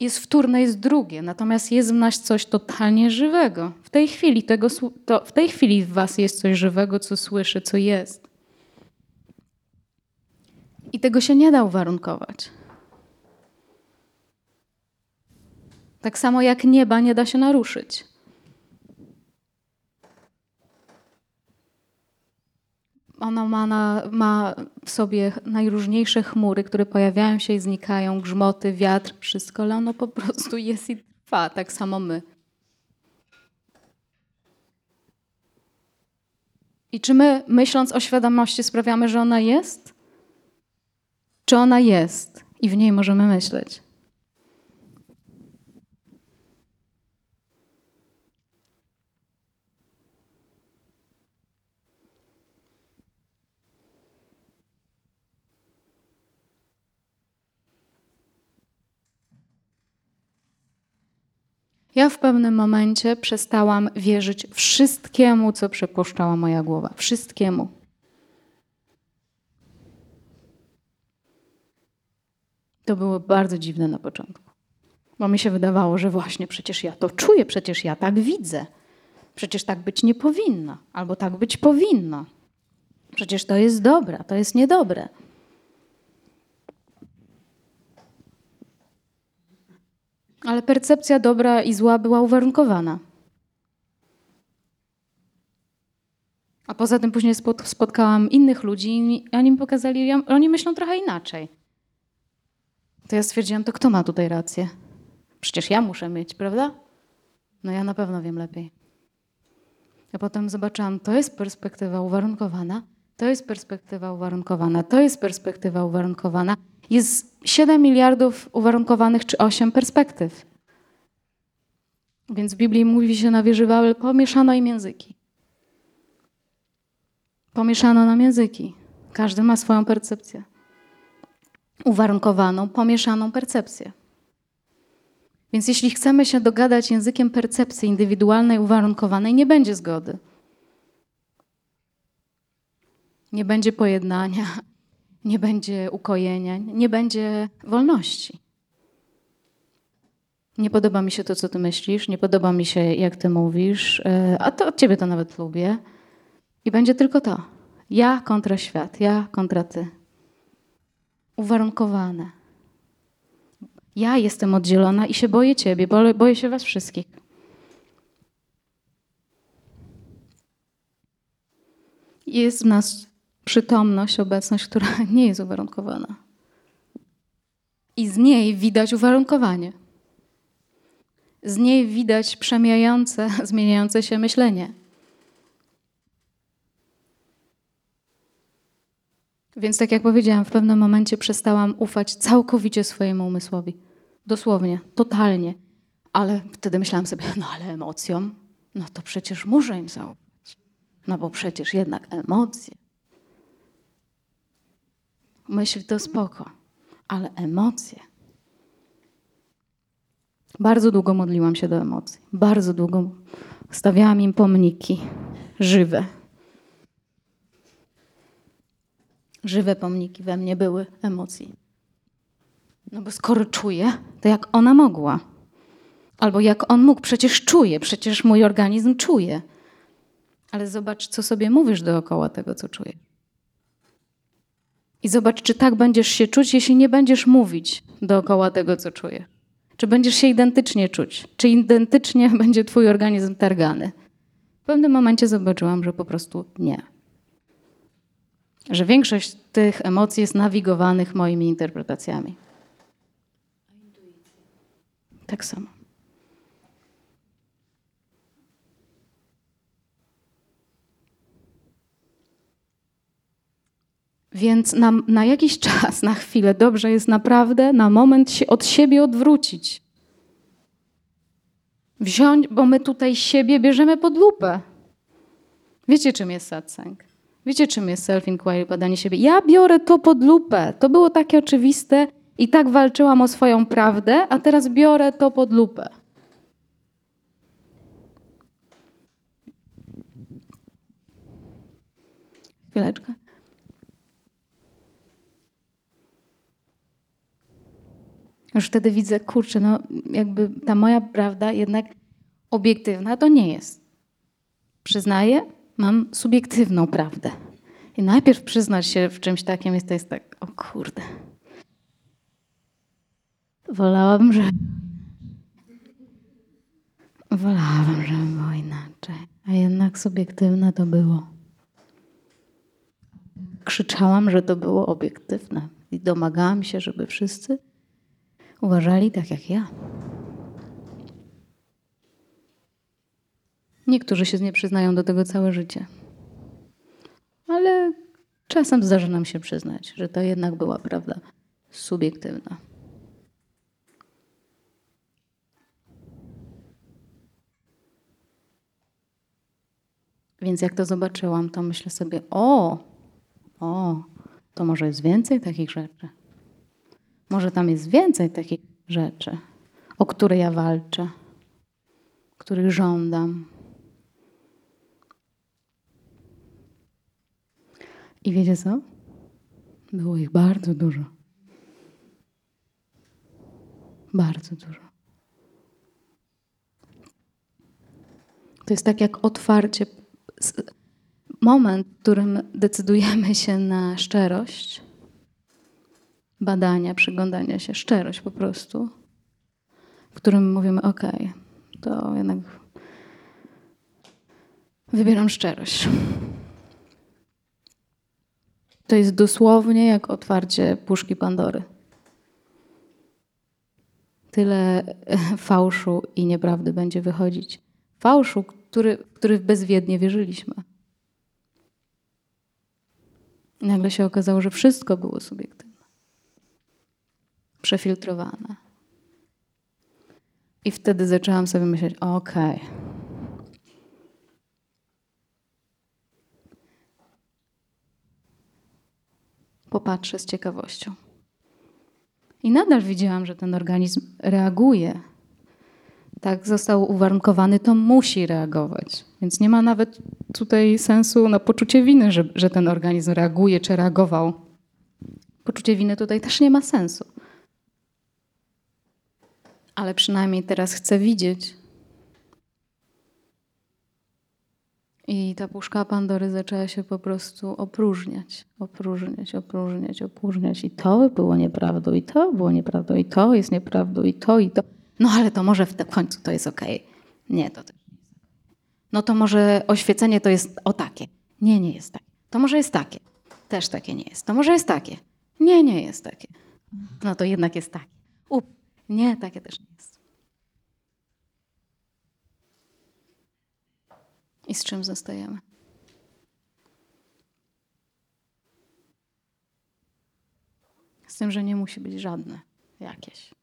Jest wtórne, jest drugie, natomiast jest w nas coś totalnie żywego. W tej chwili, tego, to, w tej chwili w was jest coś żywego, co słyszy, co jest. I tego się nie da uwarunkować. Tak samo jak nieba nie da się naruszyć. Ono ma, na, ma w sobie najróżniejsze chmury, które pojawiają się i znikają, grzmoty, wiatr, wszystko, ale ono po prostu jest i trwa, tak samo my. I czy my, myśląc o świadomości, sprawiamy, że ona jest? Czy ona jest i w niej możemy myśleć? Ja w pewnym momencie przestałam wierzyć wszystkiemu, co przypuszczała moja głowa. Wszystkiemu. To było bardzo dziwne na początku. Bo mi się wydawało, że właśnie przecież ja to czuję, przecież ja tak widzę. Przecież tak być nie powinno, albo tak być powinno. Przecież to jest dobre, to jest niedobre. Ale percepcja dobra i zła była uwarunkowana. A poza tym później spot- spotkałam innych ludzi i oni mi pokazali, oni myślą trochę inaczej. To ja stwierdziłam, to kto ma tutaj rację? Przecież ja muszę mieć, prawda? No ja na pewno wiem lepiej. Ja potem zobaczyłam, to jest perspektywa uwarunkowana, to jest perspektywa uwarunkowana, to jest perspektywa uwarunkowana. Jest 7 miliardów uwarunkowanych czy 8 perspektyw. Więc w Biblii mówi się na wieży pomieszano im języki. Pomieszano nam języki. Każdy ma swoją percepcję. Uwarunkowaną, pomieszaną percepcję. Więc jeśli chcemy się dogadać językiem percepcji indywidualnej, uwarunkowanej, nie będzie zgody. Nie będzie pojednania, nie będzie ukojenia, nie będzie wolności. Nie podoba mi się to, co ty myślisz, nie podoba mi się, jak ty mówisz, e, a to od ciebie to nawet lubię. I będzie tylko to. Ja kontra świat, ja kontra ty. Uwarunkowane. Ja jestem oddzielona i się boję ciebie, boję, boję się was wszystkich. Jest w nas przytomność, obecność, która nie jest uwarunkowana. I z niej widać uwarunkowanie. Z niej widać przemijające, zmieniające się myślenie. Więc tak jak powiedziałam, w pewnym momencie przestałam ufać całkowicie swojemu umysłowi. Dosłownie, totalnie. Ale wtedy myślałam sobie, no ale emocjom, no to przecież muszę im zaufać. No bo przecież jednak emocje. Myśl to spoko, ale emocje. Bardzo długo modliłam się do emocji. Bardzo długo stawiałam im pomniki żywe. Żywe pomniki we mnie były emocji. No bo skoro czuję, to jak ona mogła? Albo jak on mógł? Przecież czuje, przecież mój organizm czuje. Ale zobacz, co sobie mówisz dookoła tego, co czujesz. I zobacz, czy tak będziesz się czuć, jeśli nie będziesz mówić dookoła tego, co czujesz. Czy będziesz się identycznie czuć? Czy identycznie będzie twój organizm targany? W pewnym momencie zobaczyłam, że po prostu nie. Że większość tych emocji jest nawigowanych moimi interpretacjami. Tak samo. Więc na, na jakiś czas, na chwilę, dobrze jest naprawdę na moment się od siebie odwrócić. Wziąć, bo my tutaj siebie bierzemy pod lupę. Wiecie, czym jest satsang? Wiecie, czym jest self-inquiry, badanie siebie? Ja biorę to pod lupę. To było takie oczywiste i tak walczyłam o swoją prawdę, a teraz biorę to pod lupę. Chwileczkę. Już wtedy widzę, kurczę, no jakby ta moja prawda jednak obiektywna to nie jest. Przyznaję, mam subiektywną prawdę. I najpierw przyznać się w czymś takim jest to jest tak, o kurde. Wolałabym, że. Wolałabym, żeby było inaczej. A jednak subiektywne to było. Krzyczałam, że to było obiektywne. I domagałam się, żeby wszyscy uważali tak jak ja. Niektórzy się nie przyznają do tego całe życie. Ale czasem zdarza nam się przyznać, że to jednak była prawda subiektywna. Więc jak to zobaczyłam, to myślę sobie: o, o, to może jest więcej takich rzeczy. Może tam jest więcej takich rzeczy, o które ja walczę, których żądam. I wiecie co? Było ich bardzo dużo. Bardzo dużo. To jest tak jak otwarcie. Moment, w którym decydujemy się na szczerość, badania, przyglądania się, szczerość po prostu, w którym mówimy: OK, to jednak wybieram szczerość. To jest dosłownie jak otwarcie puszki Pandory. Tyle fałszu i nieprawdy będzie wychodzić. Fałszu, który, który bezwiednie wierzyliśmy. I nagle się okazało, że wszystko było subiektywne, przefiltrowane. I wtedy zaczęłam sobie myśleć: okej. Popatrzę z ciekawością. I nadal widziałam, że ten organizm reaguje. Tak został uwarunkowany, to musi reagować. Więc nie ma nawet tutaj sensu na poczucie winy, że, że ten organizm reaguje czy reagował. Poczucie winy tutaj też nie ma sensu. Ale przynajmniej teraz chcę widzieć. I ta puszka Pandory zaczęła się po prostu opróżniać, opróżniać, opróżniać, opróżniać. I to było nieprawdą, i to było nieprawdą, i to jest nieprawdą, i to, i to. No ale to może w końcu to jest okej. Nie, to też nie jest. No to może oświecenie to jest o takie. Nie, nie jest takie. To może jest takie. Też takie nie jest. To może jest takie. Nie, nie jest takie. No to jednak jest takie. Up. Nie, takie też nie jest. I z czym zostajemy? Z tym, że nie musi być żadne jakieś.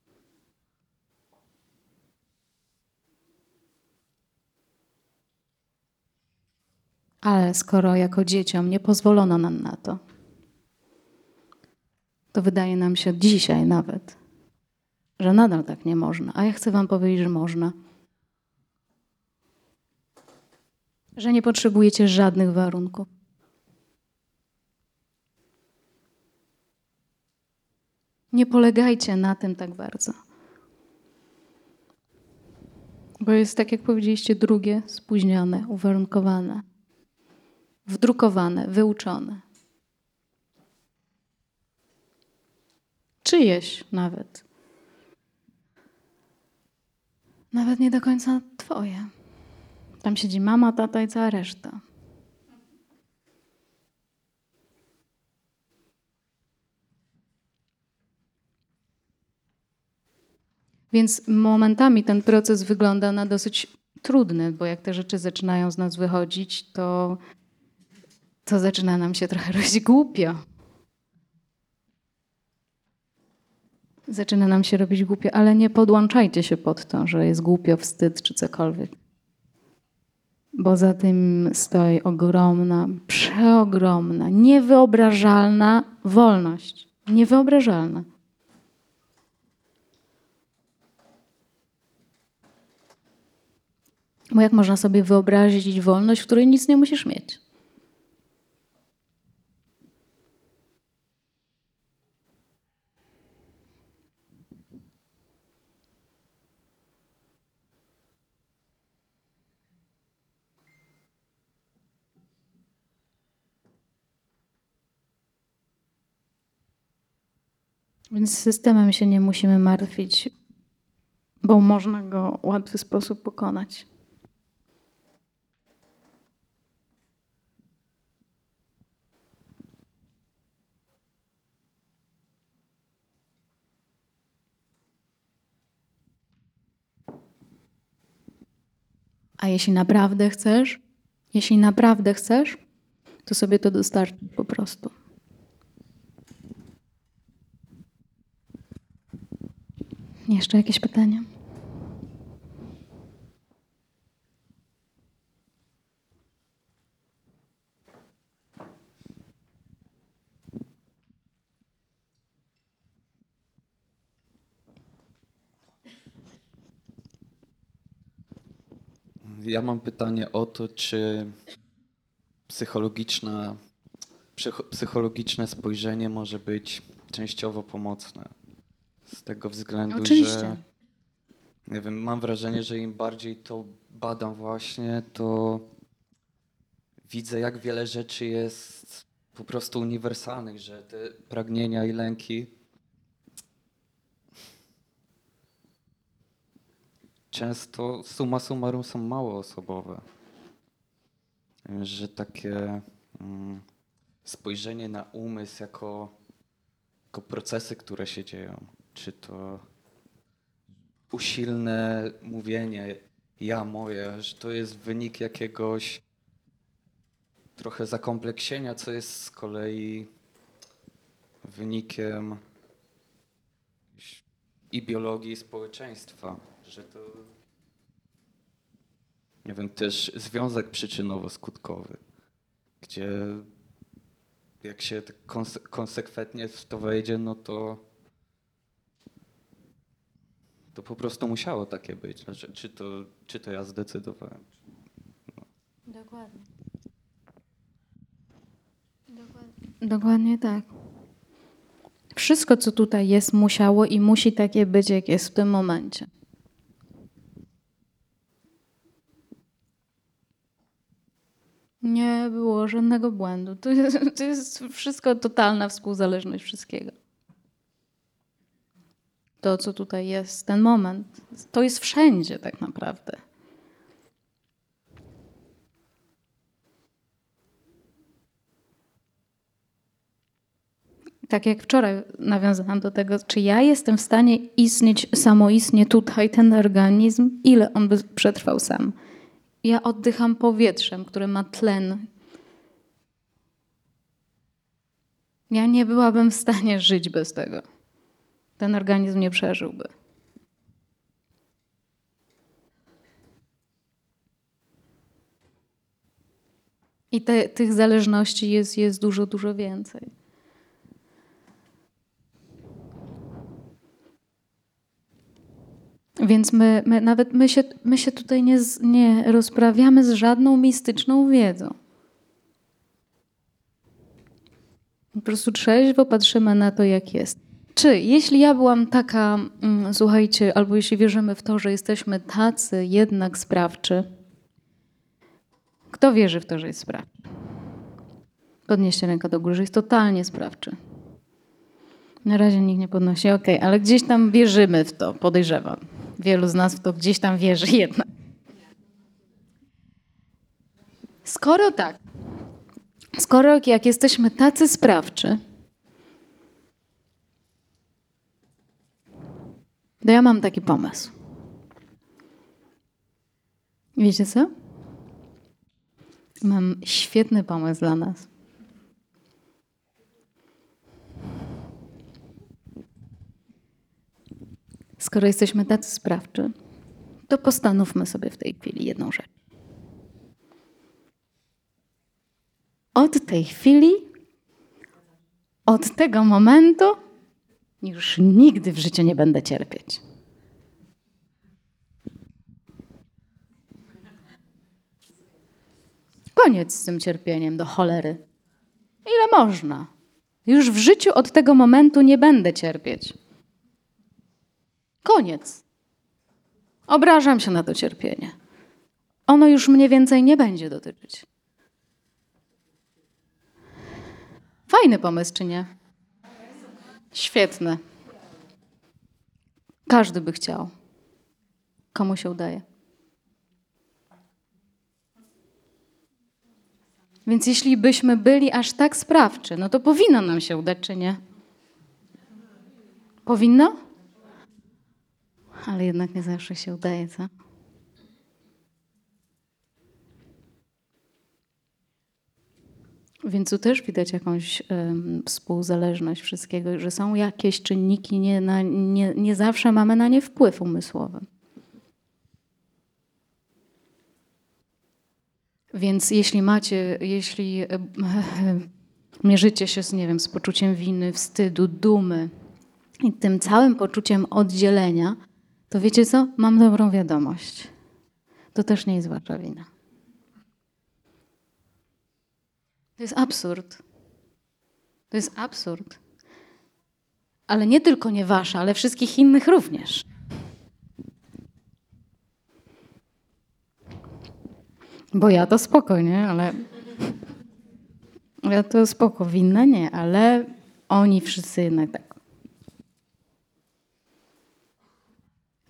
Ale skoro jako dzieciom nie pozwolono nam na to, to wydaje nam się dzisiaj nawet, że nadal tak nie można. A ja chcę Wam powiedzieć, że można. Że nie potrzebujecie żadnych warunków. Nie polegajcie na tym tak bardzo. Bo jest, tak jak powiedzieliście, drugie, spóźnione, uwarunkowane, wdrukowane, wyuczone. Czyjeś nawet. Nawet nie do końca Twoje. Tam siedzi mama, tata i cała reszta. Więc momentami ten proces wygląda na dosyć trudny, bo jak te rzeczy zaczynają z nas wychodzić, to, to zaczyna nam się trochę robić głupio. Zaczyna nam się robić głupio, ale nie podłączajcie się pod to, że jest głupio, wstyd czy cokolwiek. Bo za tym stoi ogromna, przeogromna, niewyobrażalna wolność. Niewyobrażalna. Bo jak można sobie wyobrazić wolność, w której nic nie musisz mieć? Więc systemem się nie musimy martwić, bo można go w łatwy sposób pokonać. A jeśli naprawdę chcesz, jeśli naprawdę chcesz, to sobie to dostarczy po prostu. Jeszcze jakieś pytania? Ja mam pytanie o to, czy psychologiczne spojrzenie może być częściowo pomocne. Z tego względu, Oczywiście. że nie wiem, mam wrażenie, że im bardziej to badam właśnie, to widzę, jak wiele rzeczy jest po prostu uniwersalnych, że te pragnienia i lęki często summa summarum są mało osobowe. Że takie mm, spojrzenie na umysł jako, jako procesy, które się dzieją, czy to usilne mówienie ja moje, że to jest wynik jakiegoś trochę zakompleksienia, co jest z kolei wynikiem i biologii, i społeczeństwa, że to nie wiem, też związek przyczynowo-skutkowy, gdzie jak się tak konse- konsekwentnie w to wejdzie, no to to po prostu musiało takie być. Znaczy, czy, to, czy to ja zdecydowałem? Dokładnie. Dokładnie tak. Wszystko, co tutaj jest, musiało i musi takie być, jak jest w tym momencie. Nie było żadnego błędu. To jest, to jest wszystko totalna współzależność wszystkiego. To, co tutaj jest, ten moment, to jest wszędzie tak naprawdę. tak jak wczoraj nawiązałam do tego, czy ja jestem w stanie istnieć samoistnie tutaj, ten organizm, ile on by przetrwał sam. Ja oddycham powietrzem, które ma tlen. Ja nie byłabym w stanie żyć bez tego. Ten organizm nie przeżyłby. I te, tych zależności jest, jest dużo, dużo więcej. Więc my, my nawet my się, my się tutaj nie, nie rozprawiamy z żadną mistyczną wiedzą. Po prostu trzeźwo patrzymy na to, jak jest. Czy jeśli ja byłam taka, mm, słuchajcie, albo jeśli wierzymy w to, że jesteśmy tacy jednak sprawczy, kto wierzy w to, że jest sprawczy? Podnieście rękę do góry, że jest totalnie sprawczy. Na razie nikt nie podnosi, okej, ale gdzieś tam wierzymy w to, podejrzewam. Wielu z nas w to gdzieś tam wierzy jednak. Skoro tak, skoro jak jesteśmy tacy sprawczy, to ja mam taki pomysł. Wiecie co? Mam świetny pomysł dla nas. Skoro jesteśmy tacy sprawczy, to postanówmy sobie w tej chwili jedną rzecz. Od tej chwili, od tego momentu, już nigdy w życiu nie będę cierpieć. Koniec z tym cierpieniem do cholery. Ile można? Już w życiu od tego momentu nie będę cierpieć. Koniec. Obrażam się na to cierpienie. Ono już mnie więcej nie będzie dotyczyć. Fajny pomysł, czy nie? Świetny. Każdy by chciał. Komu się udaje? Więc jeśli byśmy byli aż tak sprawczy, no to powinno nam się udać, czy nie? Powinno? Ale jednak nie zawsze się udaje, co? Więc tu też widać jakąś em, współzależność wszystkiego, że są jakieś czynniki, nie, na, nie, nie zawsze mamy na nie wpływ umysłowy. Więc jeśli macie, jeśli mierzycie się z, nie wiem, z poczuciem winy, wstydu, dumy i tym całym poczuciem oddzielenia, to wiecie co? Mam dobrą wiadomość. To też nie jest wasza wina. To jest absurd. To jest absurd. Ale nie tylko nie wasza, ale wszystkich innych również. Bo ja to spoko, nie? Ale. Ja to spoko, winna nie, ale oni wszyscy jednak tak.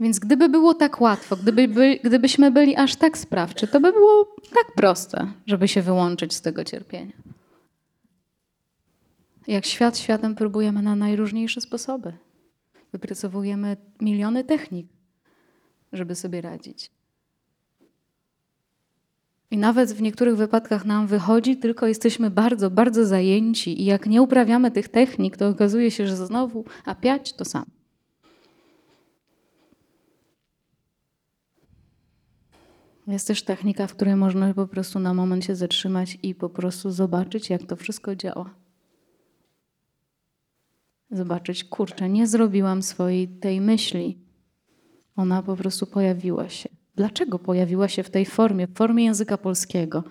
Więc gdyby było tak łatwo, gdyby, by, gdybyśmy byli aż tak sprawczy, to by było tak proste, żeby się wyłączyć z tego cierpienia. Jak świat światem próbujemy na najróżniejsze sposoby. Wypracowujemy miliony technik, żeby sobie radzić. I nawet w niektórych wypadkach nam wychodzi, tylko jesteśmy bardzo, bardzo zajęci i jak nie uprawiamy tych technik, to okazuje się, że znowu, a piać to samo. Jest też technika, w której można po prostu na moment się zatrzymać i po prostu zobaczyć, jak to wszystko działa. Zobaczyć, kurczę, nie zrobiłam swojej tej myśli. Ona po prostu pojawiła się. Dlaczego pojawiła się w tej formie, w formie języka polskiego?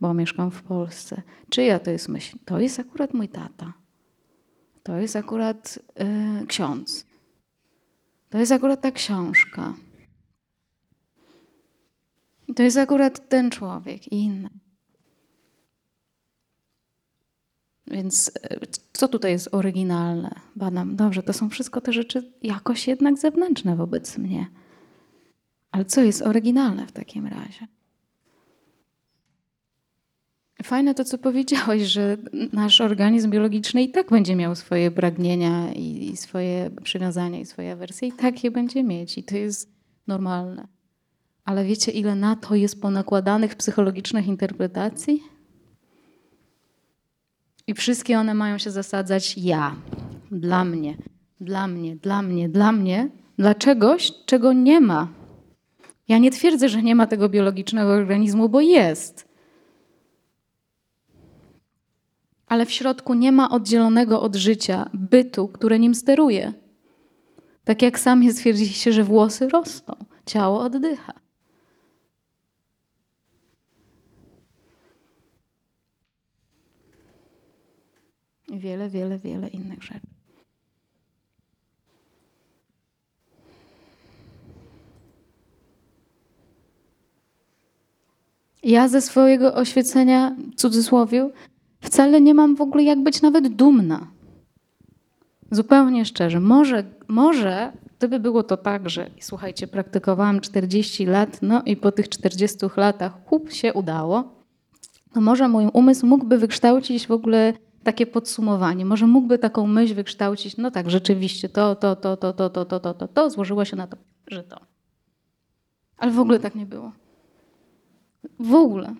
Bo mieszkam w Polsce. Czyja to jest myśl? To jest akurat mój tata. To jest akurat y, ksiądz. To jest akurat ta książka. To jest akurat ten człowiek i inny. Więc e, co tutaj jest oryginalne? Badam, dobrze, to są wszystko te rzeczy jakoś jednak zewnętrzne wobec mnie. Ale co jest oryginalne w takim razie? Fajne to, co powiedziałeś, że nasz organizm biologiczny i tak będzie miał swoje pragnienia i, i swoje przywiązania i swoje awersje, i tak je będzie mieć, i to jest normalne. Ale wiecie, ile na to jest ponakładanych psychologicznych interpretacji? I wszystkie one mają się zasadzać ja, dla mnie, dla mnie, dla mnie, dla mnie, dla czegoś, czego nie ma. Ja nie twierdzę, że nie ma tego biologicznego organizmu, bo jest. Ale w środku nie ma oddzielonego od życia bytu, które nim steruje. Tak jak sami stwierdziliście, że włosy rosną, ciało oddycha. I wiele, wiele, wiele innych rzeczy. Ja ze swojego oświecenia, w cudzysłowie, wcale nie mam w ogóle jak być nawet dumna. Zupełnie szczerze. Może, może gdyby było to tak, że słuchajcie, praktykowałam 40 lat, no i po tych 40 latach chup się udało, to może mój umysł mógłby wykształcić w ogóle takie podsumowanie. Może mógłby taką myśl wykształcić, no tak, rzeczywiście, to, to, to, to, to, to, to, to, to, to złożyło się na to, że to. Ale w ogóle tak nie było. W ogóle.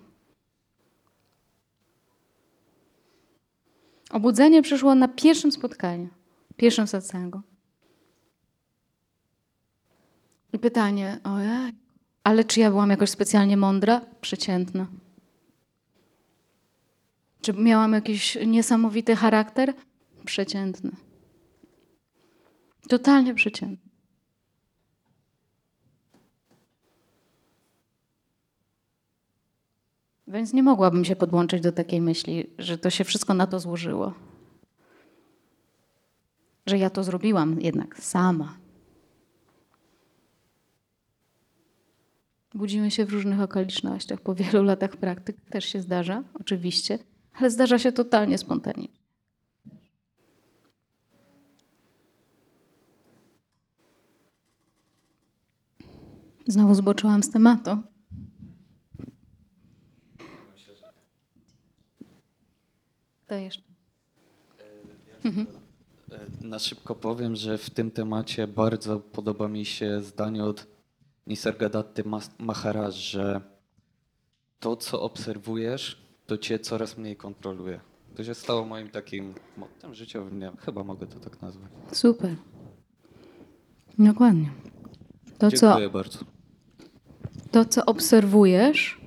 Obudzenie przyszło na pierwszym spotkaniu, pierwszym satsangu. I pytanie, ojej, ale czy ja byłam jakoś specjalnie mądra? Przeciętna. Czy miałam jakiś niesamowity charakter? Przeciętny. Totalnie przeciętny. Więc nie mogłabym się podłączyć do takiej myśli, że to się wszystko na to złożyło. Że ja to zrobiłam jednak sama. Budzimy się w różnych okolicznościach. Po wielu latach praktyk też się zdarza, oczywiście, ale zdarza się totalnie spontanicznie. Znowu zboczyłam z tematu. To jeszcze. E, Na szybko powiem, że w tym temacie bardzo podoba mi się zdanie od Nisargadaty Maharaj, że to, co obserwujesz, to cię coraz mniej kontroluje. To się stało moim takim mottem życiowym, nie wiem, chyba mogę to tak nazwać. Super. Dokładnie. To, co Dziękuję bardzo. To, co obserwujesz,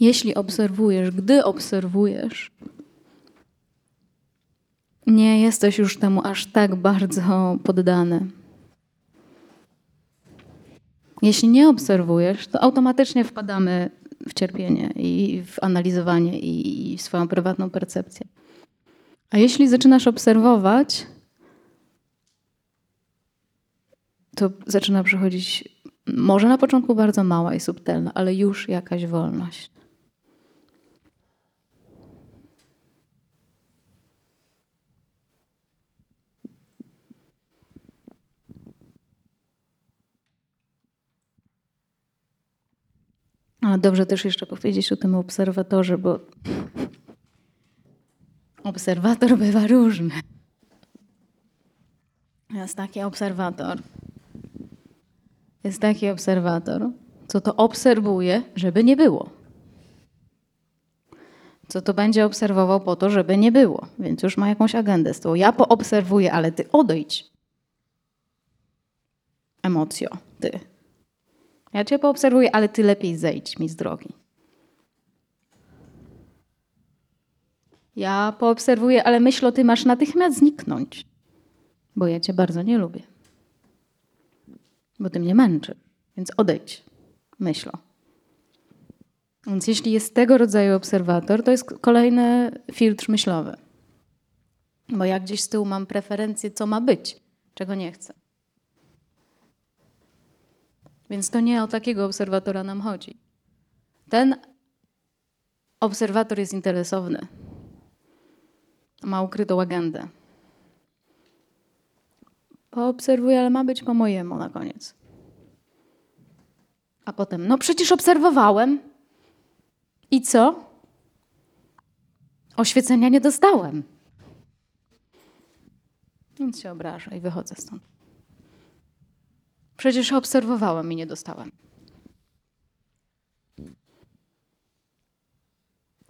jeśli obserwujesz, gdy obserwujesz, nie jesteś już temu aż tak bardzo poddany. Jeśli nie obserwujesz, to automatycznie wpadamy w cierpienie i w analizowanie i w swoją prywatną percepcję. A jeśli zaczynasz obserwować, to zaczyna przychodzić może na początku bardzo mała i subtelna, ale już jakaś wolność. A dobrze też jeszcze powiedzieć o tym obserwatorze, bo obserwator bywa różny. Jest taki obserwator, jest taki obserwator, co to obserwuje, żeby nie było. Co to będzie obserwował po to, żeby nie było. Więc już ma jakąś agendę z tą. Ja poobserwuję, ale ty odejdź. Emocjo, ty. Ja cię poobserwuję, ale ty lepiej zejdź mi z drogi. Ja poobserwuję, ale myśl, ty masz natychmiast zniknąć. Bo ja cię bardzo nie lubię. Bo ty mnie męczy. Więc odejdź, myślo. Więc jeśli jest tego rodzaju obserwator, to jest kolejny filtr myślowy. Bo ja gdzieś z tyłu mam preferencję, co ma być, czego nie chcę. Więc to nie o takiego obserwatora nam chodzi. Ten obserwator jest interesowny. Ma ukrytą agendę. Poobserwuję, ale ma być po mojemu na koniec. A potem, no przecież obserwowałem. I co? Oświecenia nie dostałem. Więc się obrażę i wychodzę stąd. Przecież obserwowałem i nie dostałem.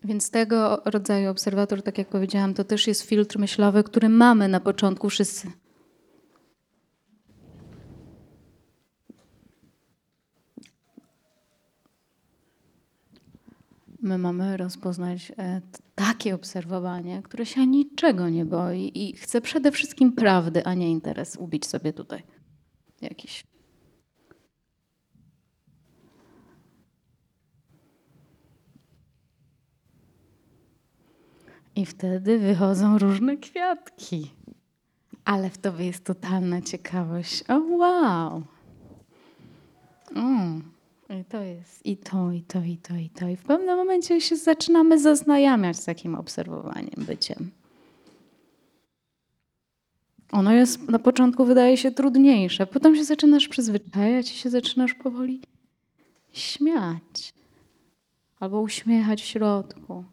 Więc tego rodzaju obserwator, tak jak powiedziałam, to też jest filtr myślowy, który mamy na początku wszyscy. My mamy rozpoznać e, takie obserwowanie, które się niczego nie boi i chce przede wszystkim prawdy, a nie interes ubić sobie tutaj jakiś. I wtedy wychodzą różne kwiatki. Ale w tobie jest totalna ciekawość. O wow! Mm. I to jest i to, i to, i to, i to. I w pewnym momencie się zaczynamy zaznajamiać z takim obserwowaniem, byciem. Ono jest na początku wydaje się trudniejsze, potem się zaczynasz przyzwyczajać i się zaczynasz powoli śmiać. Albo uśmiechać w środku.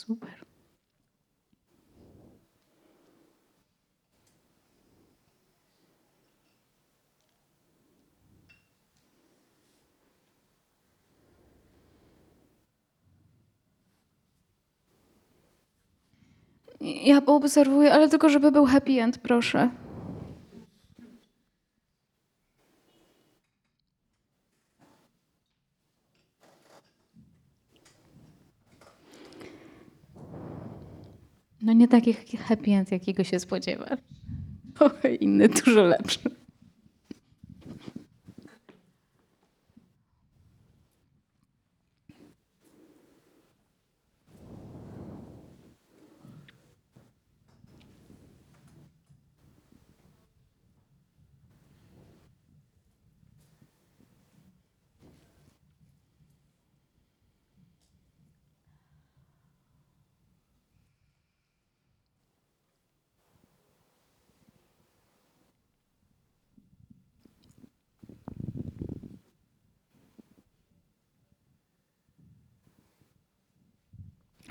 Super. Ja poobserwuję, ale tylko żeby był happy end, proszę. No nie taki happy end, jakiego się spodziewasz. Inny, dużo lepszy.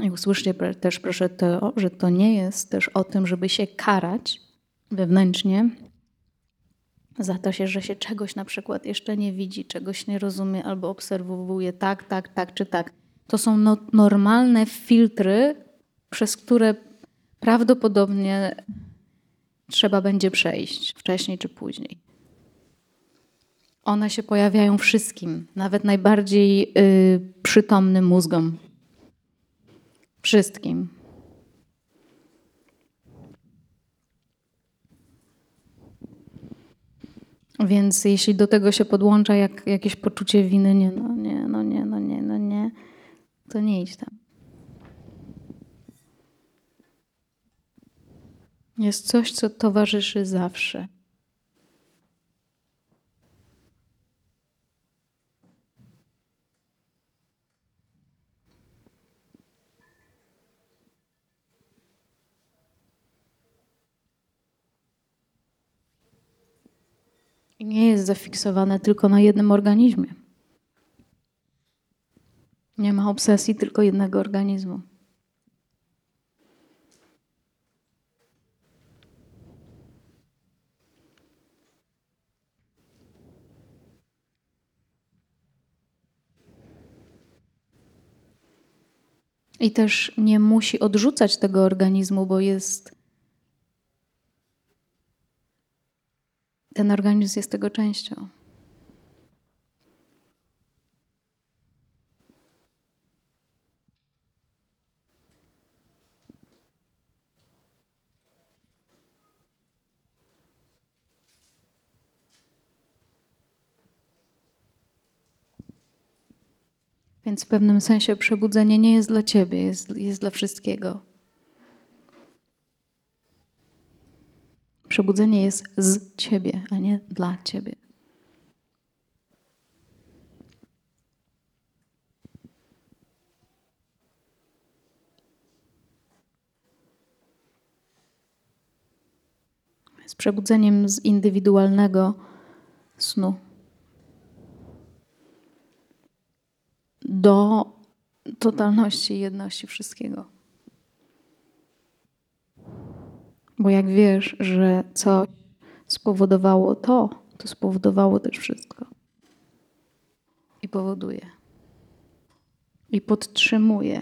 I usłyszcie też proszę to, że to nie jest też o tym, żeby się karać wewnętrznie za to, się, że się czegoś na przykład jeszcze nie widzi, czegoś nie rozumie albo obserwuje tak, tak, tak czy tak. To są no, normalne filtry, przez które prawdopodobnie trzeba będzie przejść wcześniej czy później. One się pojawiają wszystkim, nawet najbardziej y, przytomnym mózgom. Wszystkim. Więc jeśli do tego się podłącza jak, jakieś poczucie winy, nie, no nie, no nie, no nie, no nie, to nie idź tam. Jest coś, co towarzyszy zawsze. Zafiksowane tylko na jednym organizmie. Nie ma obsesji tylko jednego organizmu. I też nie musi odrzucać tego organizmu, bo jest. Ten organizm jest tego częścią. Więc w pewnym sensie przebudzenie nie jest dla ciebie, jest, jest dla wszystkiego. Przebudzenie jest z ciebie, a nie dla ciebie. Jest przebudzeniem z indywidualnego snu. do totalności jedności wszystkiego. Bo jak wiesz, że coś spowodowało to, to spowodowało też wszystko. I powoduje. I podtrzymuje.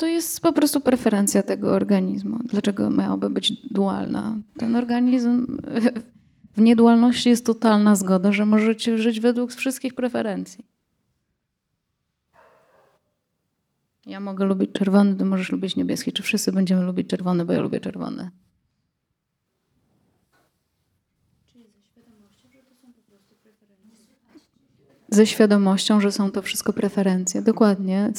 to jest po prostu preferencja tego organizmu. Dlaczego miałaby być dualna? Ten organizm w niedualności jest totalna zgoda, że możecie żyć według wszystkich preferencji. Ja mogę lubić czerwony, ty możesz lubić niebieski. Czy wszyscy będziemy lubić czerwony, bo ja lubię czerwony? Ze świadomością, że są to wszystko preferencje. Dokładnie.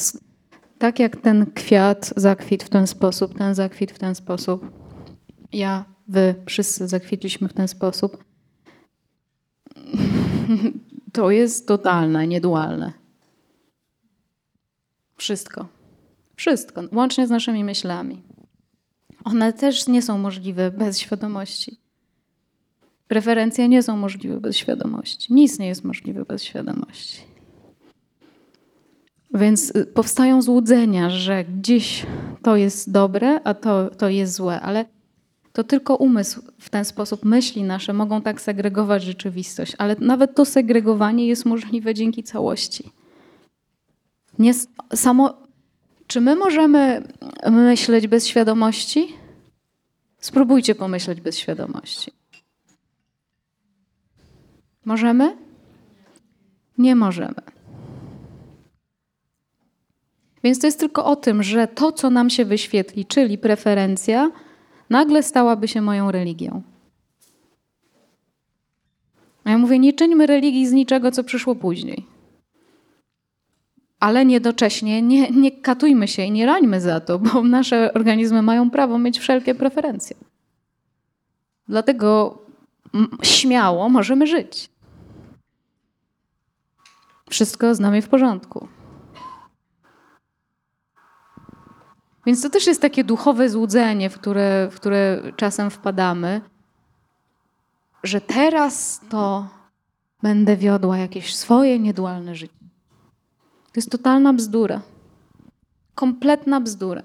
Tak jak ten kwiat zakwitł w ten sposób, ten zakwitł w ten sposób. Ja, wy, wszyscy zakwitliśmy w ten sposób. To jest totalne, niedualne. Wszystko. Wszystko, łącznie z naszymi myślami. One też nie są możliwe bez świadomości. Preferencje nie są możliwe bez świadomości. Nic nie jest możliwe bez świadomości. Więc y, powstają złudzenia, że gdzieś to jest dobre, a to, to jest złe, ale to tylko umysł w ten sposób myśli nasze mogą tak segregować rzeczywistość, ale nawet to segregowanie jest możliwe dzięki całości. Nie, samo, czy my możemy myśleć bez świadomości? Spróbujcie pomyśleć bez świadomości. Możemy? Nie możemy. Więc to jest tylko o tym, że to, co nam się wyświetli, czyli preferencja, nagle stałaby się moją religią. A ja mówię, nie czyńmy religii z niczego, co przyszło później. Ale niedocześnie nie, nie katujmy się i nie rańmy za to, bo nasze organizmy mają prawo mieć wszelkie preferencje. Dlatego śmiało możemy żyć. Wszystko z nami w porządku. Więc to też jest takie duchowe złudzenie, w które, w które czasem wpadamy, że teraz to będę wiodła jakieś swoje niedualne życie. To jest totalna bzdura. Kompletna bzdura.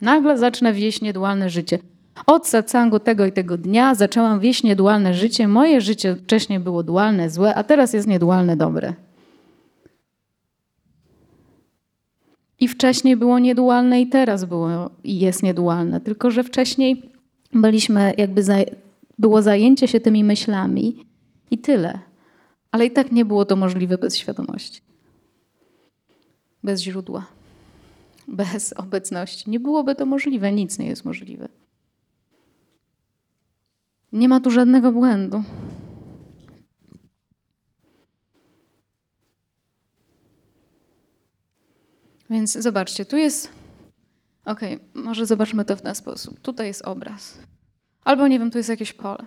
Nagle zacznę wieść niedualne życie. Od satsangu tego i tego dnia zaczęłam wieść niedualne życie. Moje życie wcześniej było dualne, złe, a teraz jest niedualne, dobre. I wcześniej było niedualne i teraz było i jest niedualne. Tylko, że wcześniej byliśmy jakby za, było zajęcie się tymi myślami i tyle. Ale i tak nie było to możliwe bez świadomości. Bez źródła. Bez obecności. Nie byłoby to możliwe, nic nie jest możliwe. Nie ma tu żadnego błędu. Więc zobaczcie, tu jest. Okej, może zobaczmy to w ten sposób. Tutaj jest obraz. Albo nie wiem, tu jest jakieś pole.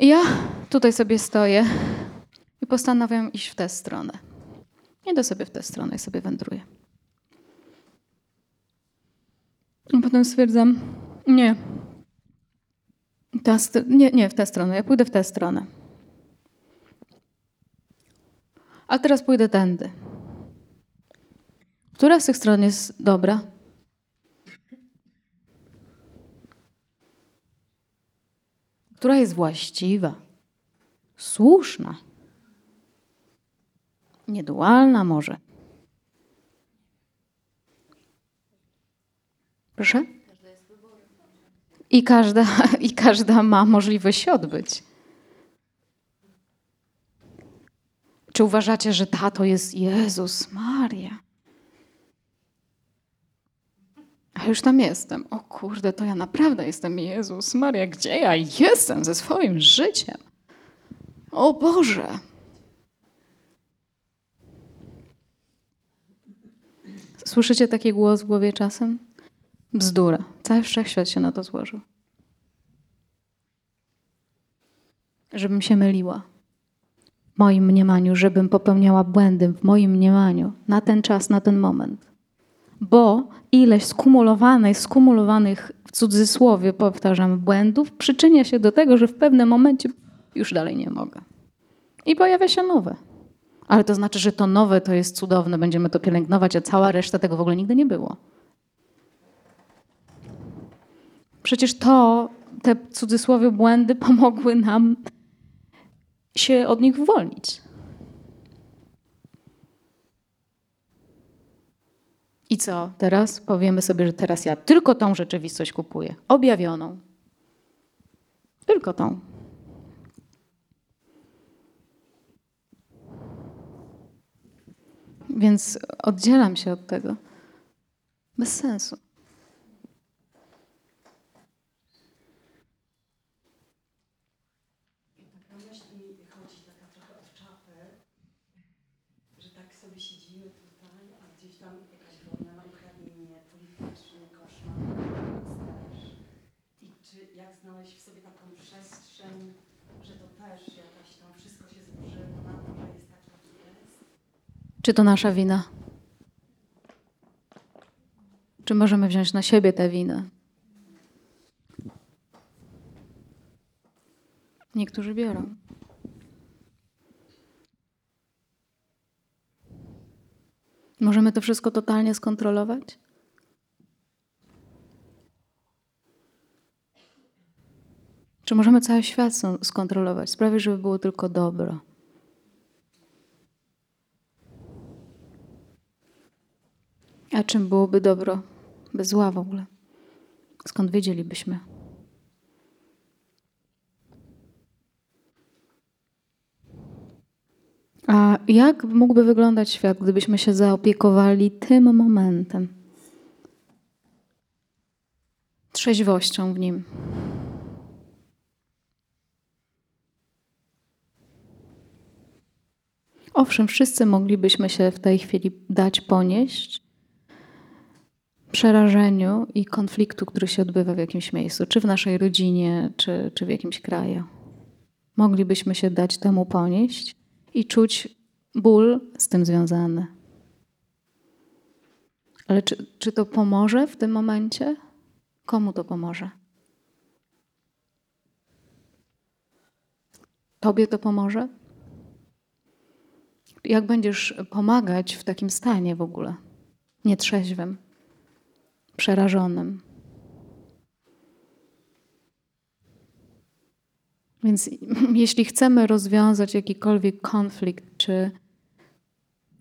I ja tutaj sobie stoję i postanawiam iść w tę stronę. Idę sobie w tę stronę i sobie wędruję. A potem stwierdzam, nie. Ta nie, nie w tę stronę, ja pójdę w tę stronę. A teraz pójdę tędy. Która z tych stron jest dobra? Która jest właściwa? Słuszna? Niedualna może? Proszę? I każda, I każda ma możliwość się odbyć. Czy uważacie, że tato jest Jezus Maria? A już tam jestem. O kurde, to ja naprawdę jestem Jezus Maria. Gdzie ja jestem ze swoim życiem? O Boże. Słyszycie taki głos w głowie czasem? Bzdura. Cały wszechświat się na to złożył. Żebym się myliła. W moim mniemaniu, żebym popełniała błędy w moim mniemaniu na ten czas, na ten moment. Bo ileś skumulowanych, skumulowanych w cudzysłowie, powtarzam, błędów przyczynia się do tego, że w pewnym momencie już dalej nie mogę. I pojawia się nowe. Ale to znaczy, że to nowe to jest cudowne, będziemy to pielęgnować, a cała reszta tego w ogóle nigdy nie było. Przecież to, te cudzysłowie błędy pomogły nam się od nich uwolnić. I co teraz? Powiemy sobie, że teraz ja tylko tą rzeczywistość kupuję, objawioną. Tylko tą. Więc oddzielam się od tego. Bez sensu. że tak sobie siedzimy tutaj, a gdzieś tam jakaś wojna na Ukrainie, polityczny koszmar, też. I czy jak znaleźć w sobie taką przestrzeń, że to też jakaś tam wszystko się złożyło na to, że jest tak, jak jest? Czy to nasza wina? Czy możemy wziąć na siebie tę winę? Niektórzy biorą. Możemy to wszystko totalnie skontrolować? Czy możemy cały świat skontrolować, sprawić, żeby było tylko dobro? A czym byłoby dobro bez zła w ogóle? Skąd wiedzielibyśmy? A jak mógłby wyglądać świat, gdybyśmy się zaopiekowali tym momentem? Trzeźwością w nim. Owszem, wszyscy moglibyśmy się w tej chwili dać ponieść przerażeniu i konfliktu, który się odbywa w jakimś miejscu, czy w naszej rodzinie, czy, czy w jakimś kraju. Moglibyśmy się dać temu ponieść i czuć ból z tym związany. Ale czy, czy to pomoże w tym momencie? Komu to pomoże? Tobie to pomoże? Jak będziesz pomagać w takim stanie w ogóle? Nietrzeźwym, przerażonym. Więc jeśli chcemy rozwiązać jakikolwiek konflikt, czy,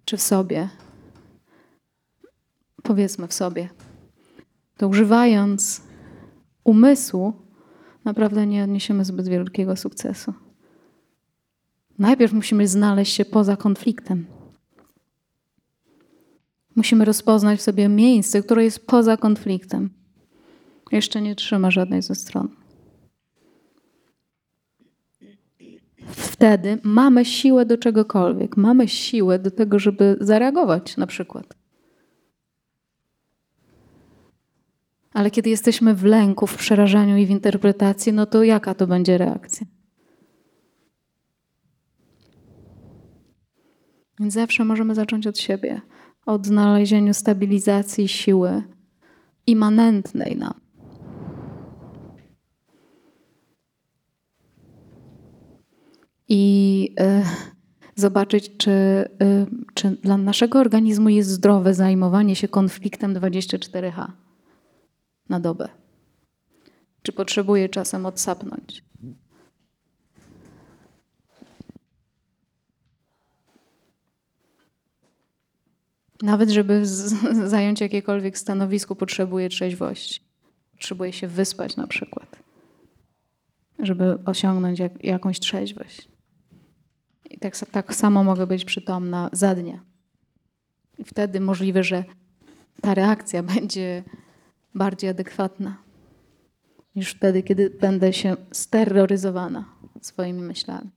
czy w sobie, powiedzmy w sobie, to używając umysłu, naprawdę nie odniesiemy zbyt wielkiego sukcesu. Najpierw musimy znaleźć się poza konfliktem. Musimy rozpoznać w sobie miejsce, które jest poza konfliktem. Jeszcze nie trzyma żadnej ze stron. Wtedy mamy siłę do czegokolwiek. Mamy siłę do tego, żeby zareagować na przykład. Ale kiedy jesteśmy w lęku, w przerażeniu i w interpretacji, no to jaka to będzie reakcja? Więc zawsze możemy zacząć od siebie, od znalezienia stabilizacji siły immanentnej nam. I y, zobaczyć, czy, y, czy dla naszego organizmu jest zdrowe zajmowanie się konfliktem 24H na dobę. Czy potrzebuje czasem odsapnąć? Nawet żeby zająć jakiekolwiek stanowisko, potrzebuje trzeźwości. Potrzebuje się wyspać na przykład, żeby osiągnąć jak, jakąś trzeźwość. I tak, tak samo mogę być przytomna za dnia. I wtedy możliwe, że ta reakcja będzie bardziej adekwatna niż wtedy, kiedy będę się steroryzowana swoimi myślami.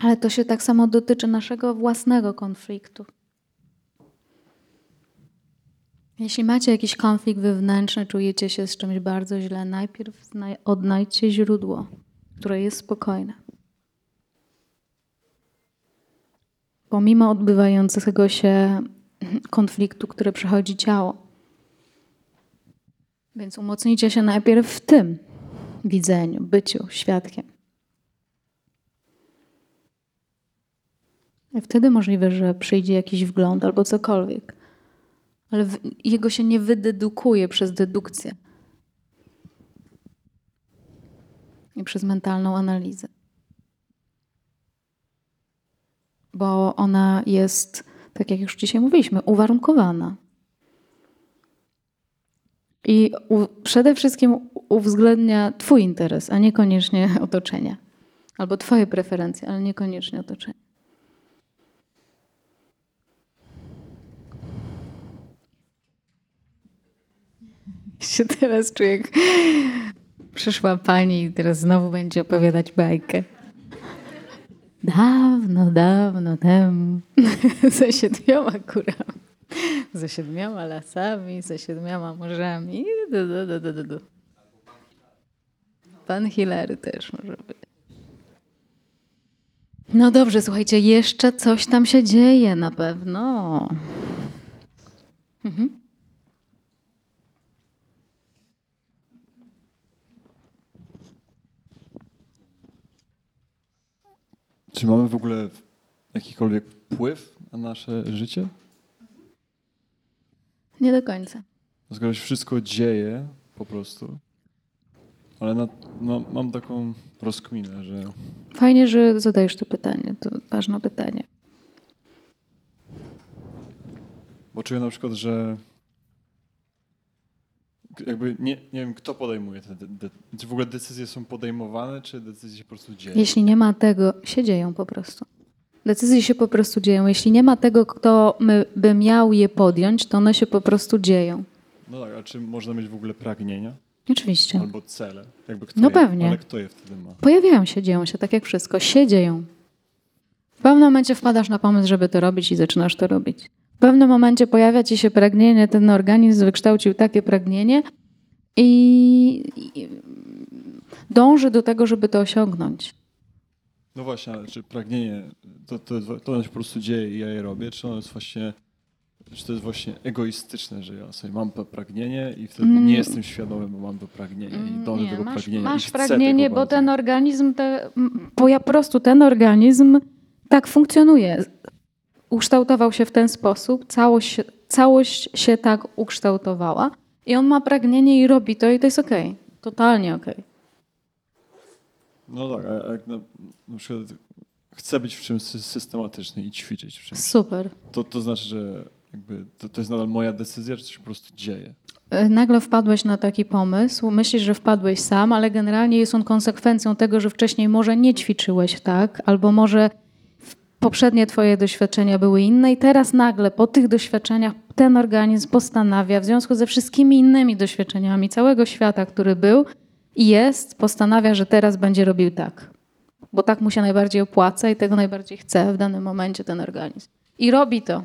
Ale to się tak samo dotyczy naszego własnego konfliktu. Jeśli macie jakiś konflikt wewnętrzny, czujecie się z czymś bardzo źle, najpierw odnajdźcie źródło, które jest spokojne. Pomimo odbywającego się konfliktu, który przechodzi ciało. Więc umocnijcie się najpierw w tym widzeniu, byciu świadkiem. I wtedy możliwe, że przyjdzie jakiś wgląd albo cokolwiek. Ale jego się nie wydedukuje przez dedukcję i przez mentalną analizę. Bo ona jest, tak jak już dzisiaj mówiliśmy, uwarunkowana. I u, przede wszystkim uwzględnia Twój interes, a niekoniecznie otoczenia. Albo Twoje preferencje, ale niekoniecznie otoczenia. się teraz czuję, jak przyszła pani i teraz znowu będzie opowiadać bajkę. Dawno, dawno temu, ze siedmioma kurami, ze siedmioma lasami, ze siedmioma morzami. Du, du, du, du, du. Pan Hilary też może być. No dobrze, słuchajcie, jeszcze coś tam się dzieje na pewno. Mhm. Czy mamy w ogóle jakikolwiek wpływ na nasze życie? Nie do końca. Skoro się wszystko dzieje po prostu. Ale na, no, mam taką rozkminę, że Fajnie, że zadajesz to pytanie. To ważne pytanie. bo czuję na przykład, że jakby nie, nie wiem, kto podejmuje te, de, czy w ogóle decyzje są podejmowane, czy decyzje się po prostu dzieją. Jeśli nie ma tego, się dzieją po prostu. Decyzje się po prostu dzieją. Jeśli nie ma tego, kto my, by miał je podjąć, to one się po prostu dzieją. No tak, a czy można mieć w ogóle pragnienia Oczywiście. albo cele? Jakby kto No je, pewnie. Ale kto je wtedy ma? Pojawiają się, dzieją się, tak jak wszystko. Się dzieją. W pewnym momencie wpadasz na pomysł, żeby to robić i zaczynasz to robić. W pewnym momencie pojawia ci się pragnienie, ten organizm wykształcił takie pragnienie i, i dąży do tego, żeby to osiągnąć. No właśnie, ale czy pragnienie, to, to, to się po prostu dzieje i ja je robię, czy ono jest właśnie, czy to jest właśnie egoistyczne, że ja sobie mam to pragnienie i wtedy Mm. nie jestem świadomy, bo mam to pragnienie i dążę do Nie, tego masz, pragnienia. masz pragnienie, bo bardzo. ten organizm, te, bo ja po prostu ten organizm tak funkcjonuje. Ukształtował się w ten sposób, całość, całość się tak ukształtowała i on ma pragnienie i robi to i to jest okej. Totalnie okej. No tak, a jak na, na przykład chcę być w czymś sy- systematyczny i ćwiczyć w czymś, Super. to, to znaczy, że jakby to, to jest nadal moja decyzja, czy się po prostu dzieje? E, Nagle wpadłeś na taki pomysł, myślisz, że wpadłeś sam, ale generalnie jest on konsekwencją tego, że wcześniej może nie ćwiczyłeś tak, albo może poprzednie twoje doświadczenia były inne i teraz nagle po tych doświadczeniach ten organizm postanawia w związku ze wszystkimi innymi doświadczeniami całego świata, który był i jest, postanawia, że teraz będzie robił tak. Bo tak mu się najbardziej opłaca i tego najbardziej chce w danym momencie ten organizm. I robi to.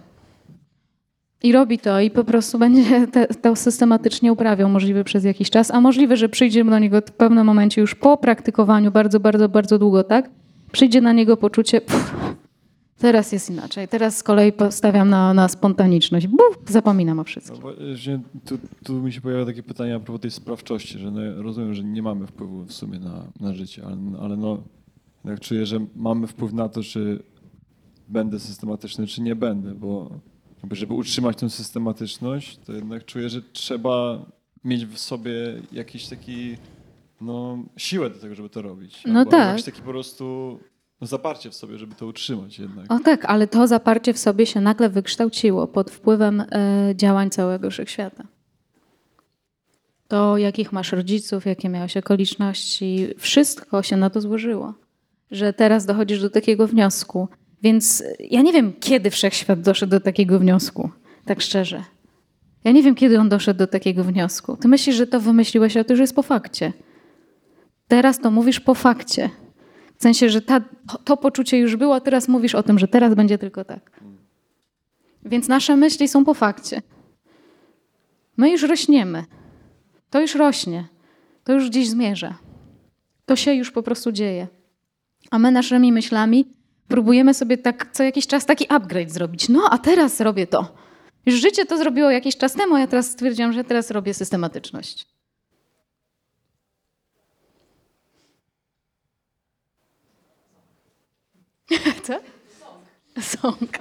I robi to i po prostu będzie te, to systematycznie uprawiał, możliwe przez jakiś czas, a możliwe, że przyjdzie do niego w pewnym momencie już po praktykowaniu bardzo, bardzo, bardzo długo, tak? Przyjdzie na niego poczucie, pff, teraz jest inaczej, teraz z kolei postawiam na, na spontaniczność, buf, zapominam o No wszystkim. właśnie tu, tu mi się pojawia takie pytanie a propos tej sprawczości, że no, ja rozumiem, że nie mamy wpływu w sumie na, na życie, ale, ale no, jak czuję, że mamy wpływ na to, czy będę systematyczny, czy nie będę, bo żeby utrzymać tę systematyczność, to jednak czuję, że trzeba mieć w sobie jakiś taki no, siłę do tego, żeby to robić. No tak. Jakiś taki po prostu no, zaparcie w sobie, żeby to utrzymać jednak. O tak, ale to zaparcie w sobie się nagle wykształciło pod wpływem e, działań całego wszechświata. To, jakich masz rodziców, jakie miałeś okoliczności, wszystko się na to złożyło, że teraz dochodzisz do takiego wniosku. Więc ja nie wiem, kiedy wszechświat doszedł do takiego wniosku, tak szczerze. Ja nie wiem, kiedy on doszedł do takiego wniosku. Ty myślisz, że to wymyśliłeś, ale to już jest po fakcie. Teraz to mówisz po fakcie. W sensie, że ta, to poczucie już było, a teraz mówisz o tym, że teraz będzie tylko tak. Więc nasze myśli są po fakcie. My już rośniemy. To już rośnie. To już gdzieś zmierza. To się już po prostu dzieje. A my naszymi myślami próbujemy sobie tak co jakiś czas taki upgrade zrobić. No, a teraz robię to. Już życie to zrobiło jakiś czas temu, a ja teraz stwierdziłam, że teraz robię systematyczność. Co? Sąk.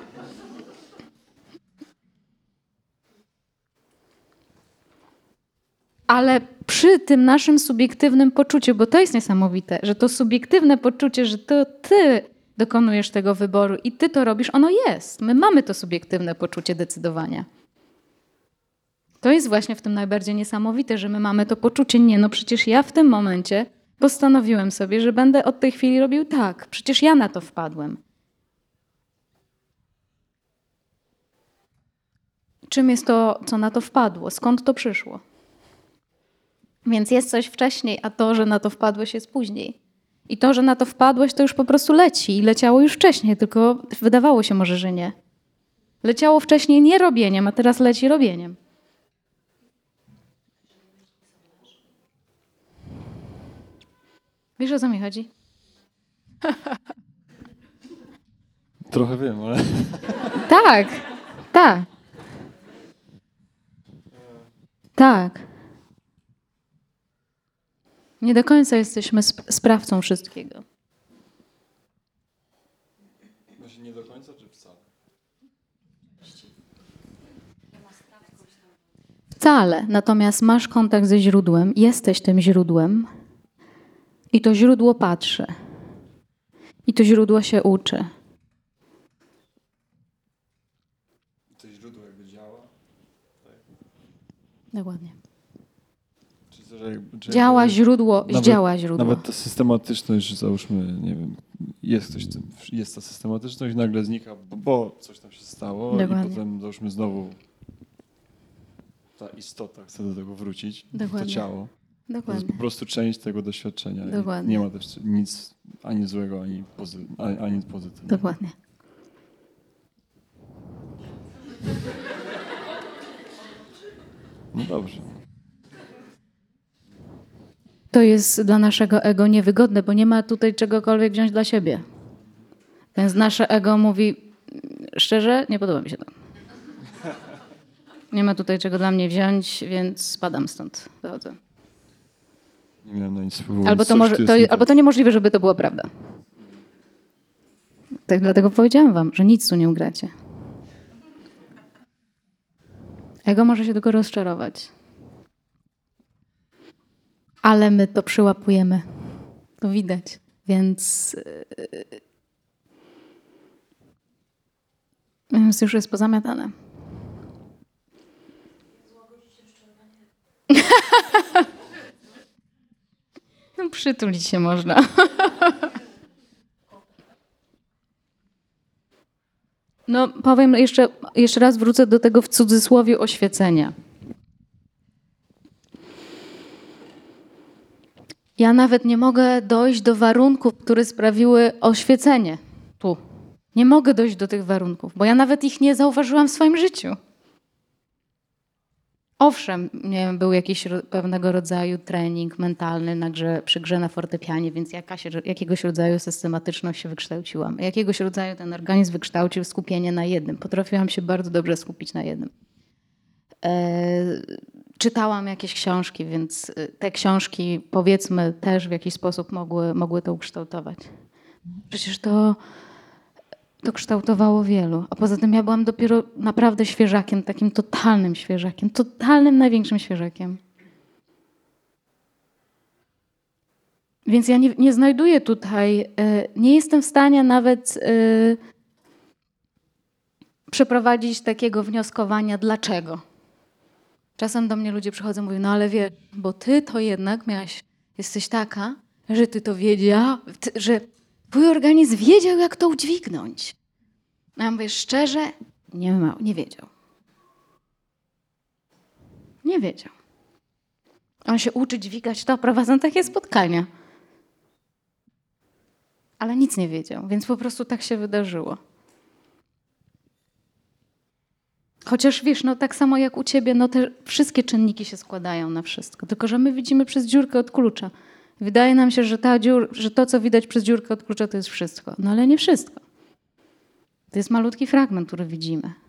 Ale przy tym naszym subiektywnym poczuciu, bo to jest niesamowite, że to subiektywne poczucie, że to ty dokonujesz tego wyboru i ty to robisz, ono jest. My mamy to subiektywne poczucie decydowania. To jest właśnie w tym najbardziej niesamowite, że my mamy to poczucie, nie, no przecież ja w tym momencie postanowiłem sobie, że będę od tej chwili robił tak. Przecież ja na to wpadłem. Czym jest to, co na to wpadło? Skąd to przyszło? Więc jest coś wcześniej, a to, że na to wpadłeś, jest później. I to, że na to wpadłeś, to już po prostu leci. I leciało już wcześniej, tylko wydawało się może, że nie. Leciało wcześniej nie robieniem, a teraz leci robieniem. Wiesz, o co mi chodzi? Trochę wiem, ale Tak, tak. Tak. Nie do końca jesteśmy sp- sprawcą wszystkiego. nie do końca, czy wcale? Wcale. Natomiast masz kontakt ze źródłem, jesteś tym źródłem i to źródło patrzy. I to źródło się uczy. To źródło jakby działa? Dokładnie. Czy to, że jakby, czy Działa jakby- źródło, nawet- działa źródło. Nawet ta systematyczność, że załóżmy, nie wiem, jest coś, tym- jest ta systematyczność, nagle znika, bo, bo coś tam się stało Dokładnie. i potem załóżmy znowu ta istota chce do tego wrócić, Dokładnie. to ciało. To jest Dokładnie. po prostu część tego doświadczenia. Dokładnie. Nie ma też nic ani złego, ani, pozy, ani, ani pozytywnego. Dokładnie. No dobrze. To jest dla naszego ego niewygodne, bo nie ma tutaj czegokolwiek wziąć dla siebie. Więc nasze ego mówi, szczerze, nie podoba mi się to. Nie ma tutaj czego dla mnie wziąć, więc spadam stąd. Wychodzę. Nie miałem na nic wpływu. Albo to, może, jest to, nie tak. albo to niemożliwe, żeby to była prawda. Tak dlatego powiedziałam wam, że nic tu nie ugracie. Ego może się tylko rozczarować. Ale my to przyłapujemy. To widać. Więc, yy, więc już jest pozamiatane. Przytulić się można. No powiem jeszcze, jeszcze raz wrócę do tego w cudzysłowie oświecenia. Ja nawet nie mogę dojść do warunków, które sprawiły oświecenie tu. Nie mogę dojść do tych warunków, bo ja nawet ich nie zauważyłam w swoim życiu. Owszem, był jakiś pewnego rodzaju trening mentalny na grze, przy grze na fortepianie, więc jakaś, jakiegoś rodzaju systematyczność się wykształciłam. Jakiegoś rodzaju ten organizm wykształcił skupienie na jednym. Potrafiłam się bardzo dobrze skupić na jednym. E, czytałam jakieś książki, więc e, te książki powiedzmy też w jakiś sposób mogły, mogły to ukształtować. Przecież to, to kształtowało wielu. A poza tym ja byłam dopiero naprawdę świeżakiem, takim totalnym świeżakiem, totalnym największym świeżakiem. Więc ja nie, nie znajduję tutaj, e, nie jestem w stanie nawet e, przeprowadzić takiego wnioskowania, dlaczego. Czasem do mnie ludzie przychodzą i mówią, no ale wiesz, bo ty to jednak miałaś, jesteś taka, że ty to wiedział, że twój organizm wiedział, jak to udźwignąć. Ja mówię szczerze, nie, ma, nie wiedział. Nie wiedział. On się uczy dźwigać to, prowadzą takie spotkania. Ale nic nie wiedział, więc po prostu tak się wydarzyło. Chociaż wiesz, no tak samo jak u ciebie, no te wszystkie czynniki się składają na wszystko. Tylko, że my widzimy przez dziurkę od klucza. Wydaje nam się, że, ta dziur, że to, co widać przez dziurkę od klucza, to jest wszystko. No ale nie wszystko. To jest malutki fragment, który widzimy.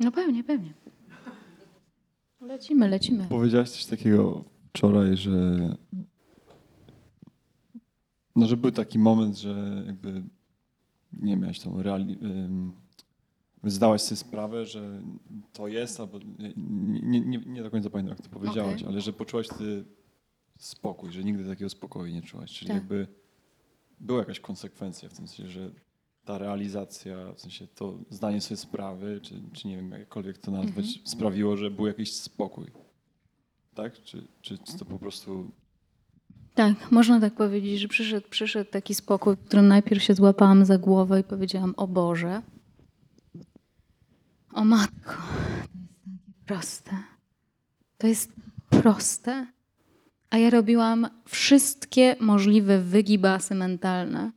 No pewnie, pewnie. Lecimy, lecimy. Powiedziałaś coś takiego wczoraj, że no, że był taki moment, że jakby nie miałeś tą reali... zdałaś sobie sprawę, że to jest, albo nie, nie, nie, do końca pamiętam, jak to powiedziałaś, Okej. ale że poczułaś wtedy spokój, że nigdy takiego spokoju nie czułaś. Czyli Tak. jakby była jakaś konsekwencja w tym sensie, że ta realizacja, w sensie to zdanie sobie sprawy, czy, czy nie wiem, jakkolwiek to nazwać, Mhm. sprawiło, że był jakiś spokój. Tak? Czy, czy to po prostu Tak, można tak powiedzieć, że przyszedł, przyszedł taki spokój, w którym najpierw się złapałam za głowę i powiedziałam: O Boże, o Matko, to jest takie proste. To jest proste. A ja robiłam wszystkie możliwe wygibasy mentalne.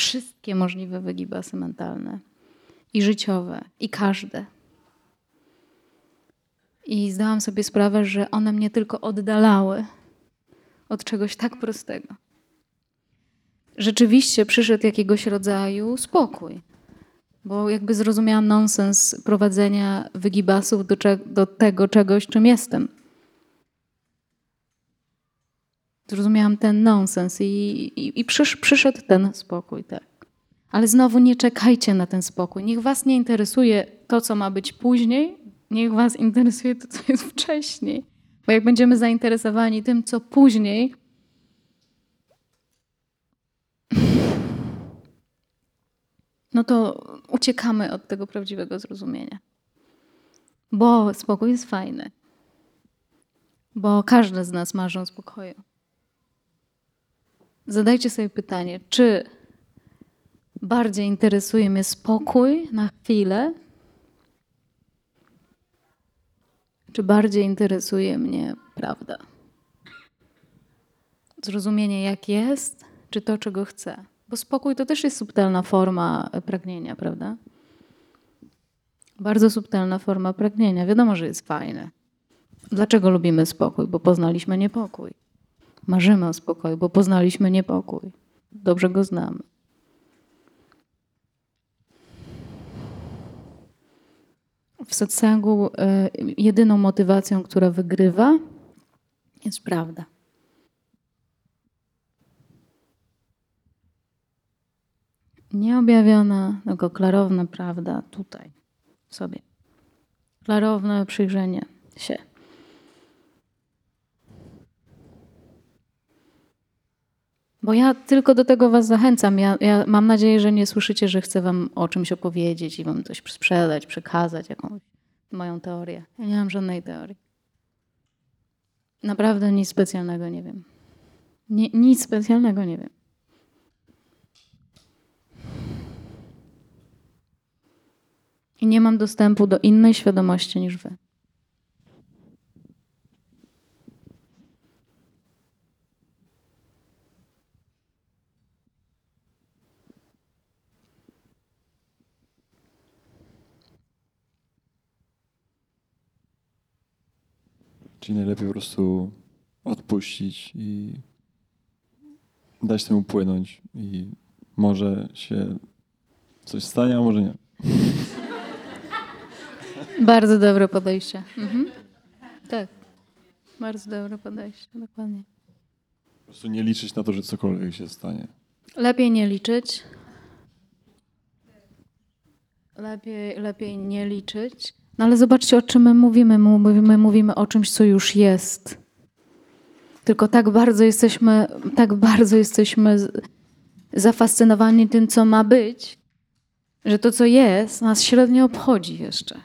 Wszystkie możliwe wygibasy mentalne. I życiowe, i każde. I zdałam sobie sprawę, że one mnie tylko oddalały od czegoś tak prostego. Rzeczywiście przyszedł jakiegoś rodzaju spokój, bo jakby zrozumiałam nonsens prowadzenia wygibasów do, do tego czegoś, czym jestem. Zrozumiałam ten nonsens i, i, i przysz, przyszedł ten spokój, tak. Ale znowu nie czekajcie na ten spokój. Niech was nie interesuje to, co ma być później, niech was interesuje to, co jest wcześniej. Bo jak będziemy zainteresowani tym, co później, no to uciekamy od tego prawdziwego zrozumienia. Bo spokój jest fajny. Bo każdy z nas marzy o spokoju. Zadajcie sobie pytanie, czy bardziej interesuje mnie spokój na chwilę, czy bardziej interesuje mnie prawda? Zrozumienie, jak jest, czy to, czego chcę? Bo spokój to też jest subtelna forma pragnienia, prawda? Bardzo subtelna forma pragnienia. Wiadomo, że jest fajne. Dlaczego lubimy spokój? Bo poznaliśmy niepokój. Marzymy o spokoju, bo poznaliśmy niepokój. Dobrze go znamy. W satsangu y, jedyną motywacją, która wygrywa, jest prawda. Nieobjawiona, tylko klarowna prawda tutaj, w sobie. Klarowne przyjrzenie się. Bo ja tylko do tego was zachęcam. Ja, ja mam nadzieję, że nie słyszycie, że chcę wam o czymś opowiedzieć i wam coś sprzedać, przekazać, jakąś moją teorię. Ja nie mam żadnej teorii. Naprawdę nic specjalnego nie wiem. Nic specjalnego nie wiem. I nie mam dostępu do innej świadomości niż wy. Czyli najlepiej po prostu odpuścić i dać temu płynąć i może się coś stanie, a może nie. Bardzo dobre podejście. Mhm. Tak. Bardzo dobre podejście, dokładnie. Po prostu nie liczyć na to, że cokolwiek się stanie. Lepiej nie liczyć. Lepiej, lepiej nie liczyć. No ale zobaczcie, o czym my mówimy. My mówimy, mówimy o czymś, co już jest. Tylko tak bardzo jesteśmy, tak bardzo jesteśmy zafascynowani tym, co ma być, że to, co jest, nas średnio obchodzi jeszcze.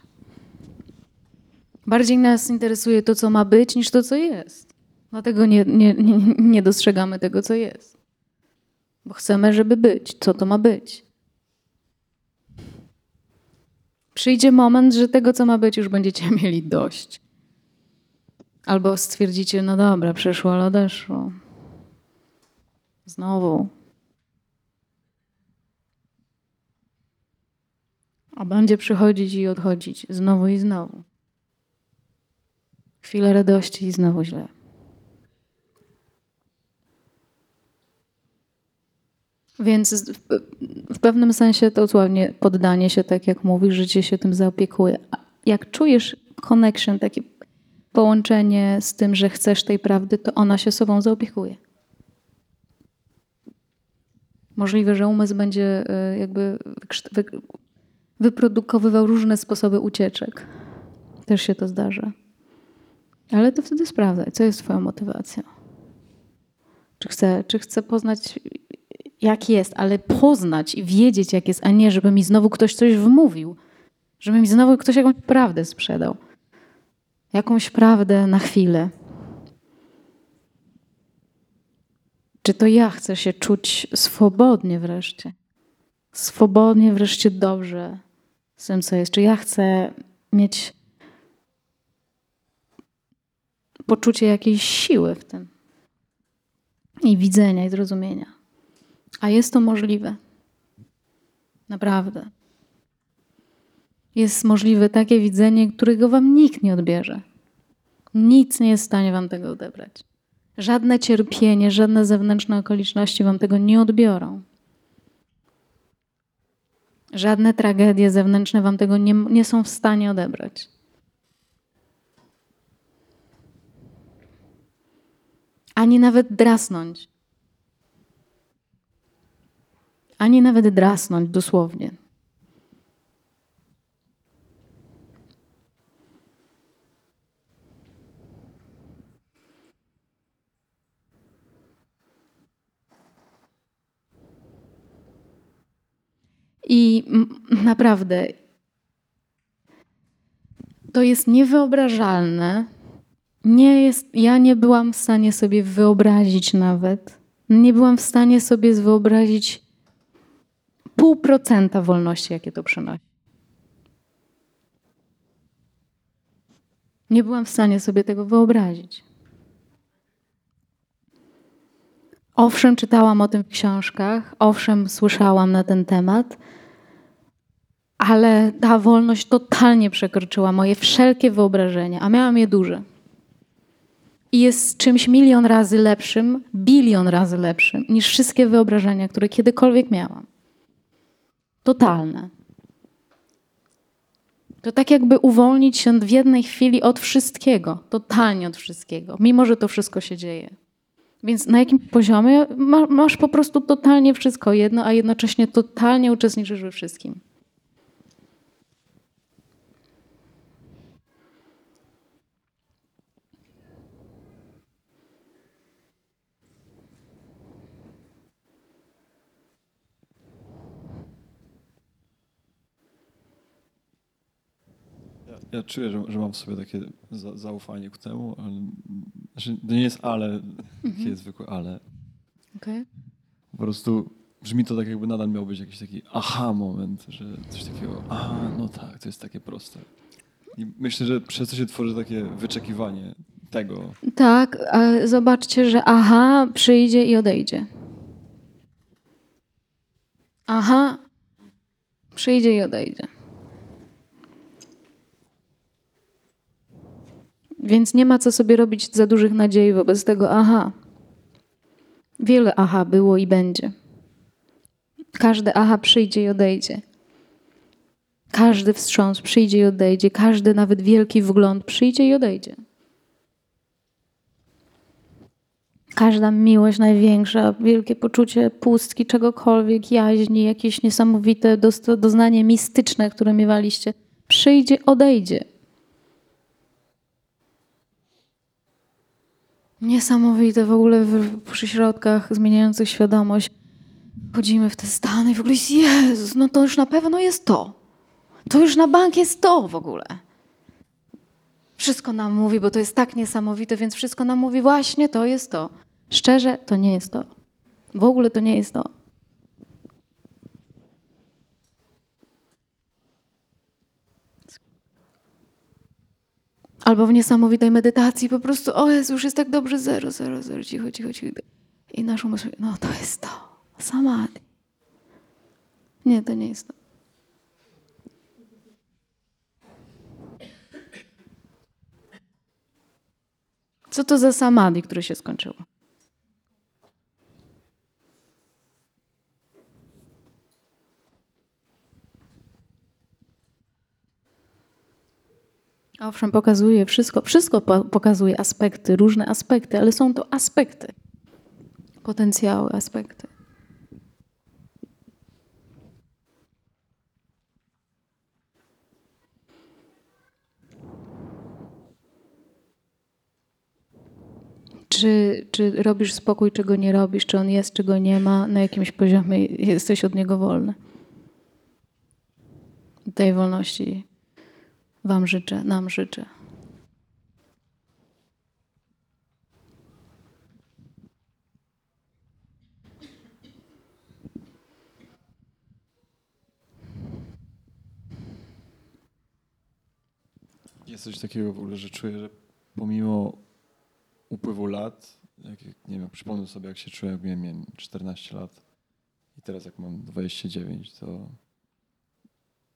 Bardziej nas interesuje to, co ma być, niż to, co jest. Dlatego nie, nie, nie, nie dostrzegamy tego, co jest. Bo chcemy, żeby być. Co to ma być? Przyjdzie moment, że tego, co ma być, już będziecie mieli dość. Albo stwierdzicie, no dobra, przyszło, ale odeszło. Znowu. A będzie przychodzić i odchodzić znowu i znowu. Chwilę radości i znowu źle. Więc w, pewnym sensie to dosłownie poddanie się, tak jak mówisz, życie się tym zaopiekuje. Jak czujesz connection, takie połączenie z tym, że chcesz tej prawdy, to ona się sobą zaopiekuje. Możliwe, że umysł będzie y, jakby wyprodukowywał różne sposoby ucieczek. Też się to zdarza. Ale to wtedy sprawdzaj, co jest twoją motywacją. Czy chcę, czy chcę poznać, jak jest, ale poznać i wiedzieć, jak jest, a nie, żeby mi znowu ktoś coś wmówił. Żeby mi znowu ktoś jakąś prawdę sprzedał. Jakąś prawdę na chwilę. Czy to ja chcę się czuć swobodnie wreszcie? Swobodnie, wreszcie dobrze z tym, co jest. Czy ja chcę mieć poczucie jakiejś siły w tym i widzenia i zrozumienia. A jest to możliwe. Naprawdę. Jest możliwe takie widzenie, którego wam nikt nie odbierze. Nic nie jest w stanie wam tego odebrać. Żadne cierpienie, żadne zewnętrzne okoliczności wam tego nie odbiorą. Żadne tragedie zewnętrzne wam tego nie, nie są w stanie odebrać. Ani nawet drasnąć. Ani nawet drasnąć dosłownie. I naprawdę to jest niewyobrażalne. Nie jest, ja nie byłam w stanie sobie wyobrazić nawet. Nie byłam w stanie sobie wyobrazić pół procenta wolności, jakie to przynosi. Nie byłam w stanie sobie tego wyobrazić. Owszem, czytałam o tym w książkach, owszem, słyszałam na ten temat, ale ta wolność totalnie przekroczyła moje wszelkie wyobrażenia, a miałam je duże. I jest czymś milion razy lepszym, bilion razy lepszym niż wszystkie wyobrażenia, które kiedykolwiek miałam. Totalne. To tak jakby uwolnić się w jednej chwili od wszystkiego, totalnie od wszystkiego, mimo że to wszystko się dzieje. Więc na jakim poziomie ma, masz po prostu totalnie wszystko jedno, a jednocześnie totalnie uczestniczysz we wszystkim. Ja, czuję, że, że mam w sobie takie za, zaufanie ku temu, ale znaczy, to nie jest ale, takie zwykłe ale. Okay? Po prostu brzmi to tak, jakby nadal miał być jakiś taki aha moment, że coś takiego, aha, no tak, to jest takie proste. I myślę, że przez to się tworzy takie wyczekiwanie tego. Tak, zobaczcie, że aha przyjdzie i odejdzie. Aha przyjdzie i odejdzie. Więc nie ma co sobie robić za dużych nadziei wobec tego aha. Wiele aha było i będzie. Każde aha przyjdzie i odejdzie. Każdy wstrząs przyjdzie i odejdzie. Każdy nawet wielki wgląd przyjdzie i odejdzie. Każda miłość największa, wielkie poczucie pustki, czegokolwiek, jaźni, jakieś niesamowite doznanie mistyczne, które miewaliście, przyjdzie, odejdzie. Niesamowite w ogóle w, przy środkach zmieniających świadomość. Wchodzimy w te stany i w ogóle Jezus, no to już na pewno jest to. To już na bank jest to w ogóle. Wszystko nam mówi, bo to jest tak niesamowite, więc wszystko nam mówi właśnie to jest to. Szczerze, to nie jest to. W ogóle to nie jest to. Albo w niesamowitej medytacji po prostu, o Jezu, już jest tak dobrze, zero, zero, zero, cicho, cicho, cicho. I nasz umysł, no to jest to, samadhi. Nie, to nie jest to. Co to za samadhi, które się skończyło? Owszem, pokazuje wszystko, wszystko po- pokazuje aspekty, różne aspekty, ale są to aspekty, potencjały, aspekty. Czy, czy robisz spokój, czego nie robisz, czy on jest, czego nie ma, na jakimś poziomie jesteś od niego wolny. Tej wolności Wam życzę, nam życzę. Jest coś takiego w ogóle, że czuję, że pomimo upływu lat, jak, nie wiem, przypomnę sobie, jak się czułem, jak miałem 14 lat i teraz jak mam 29, to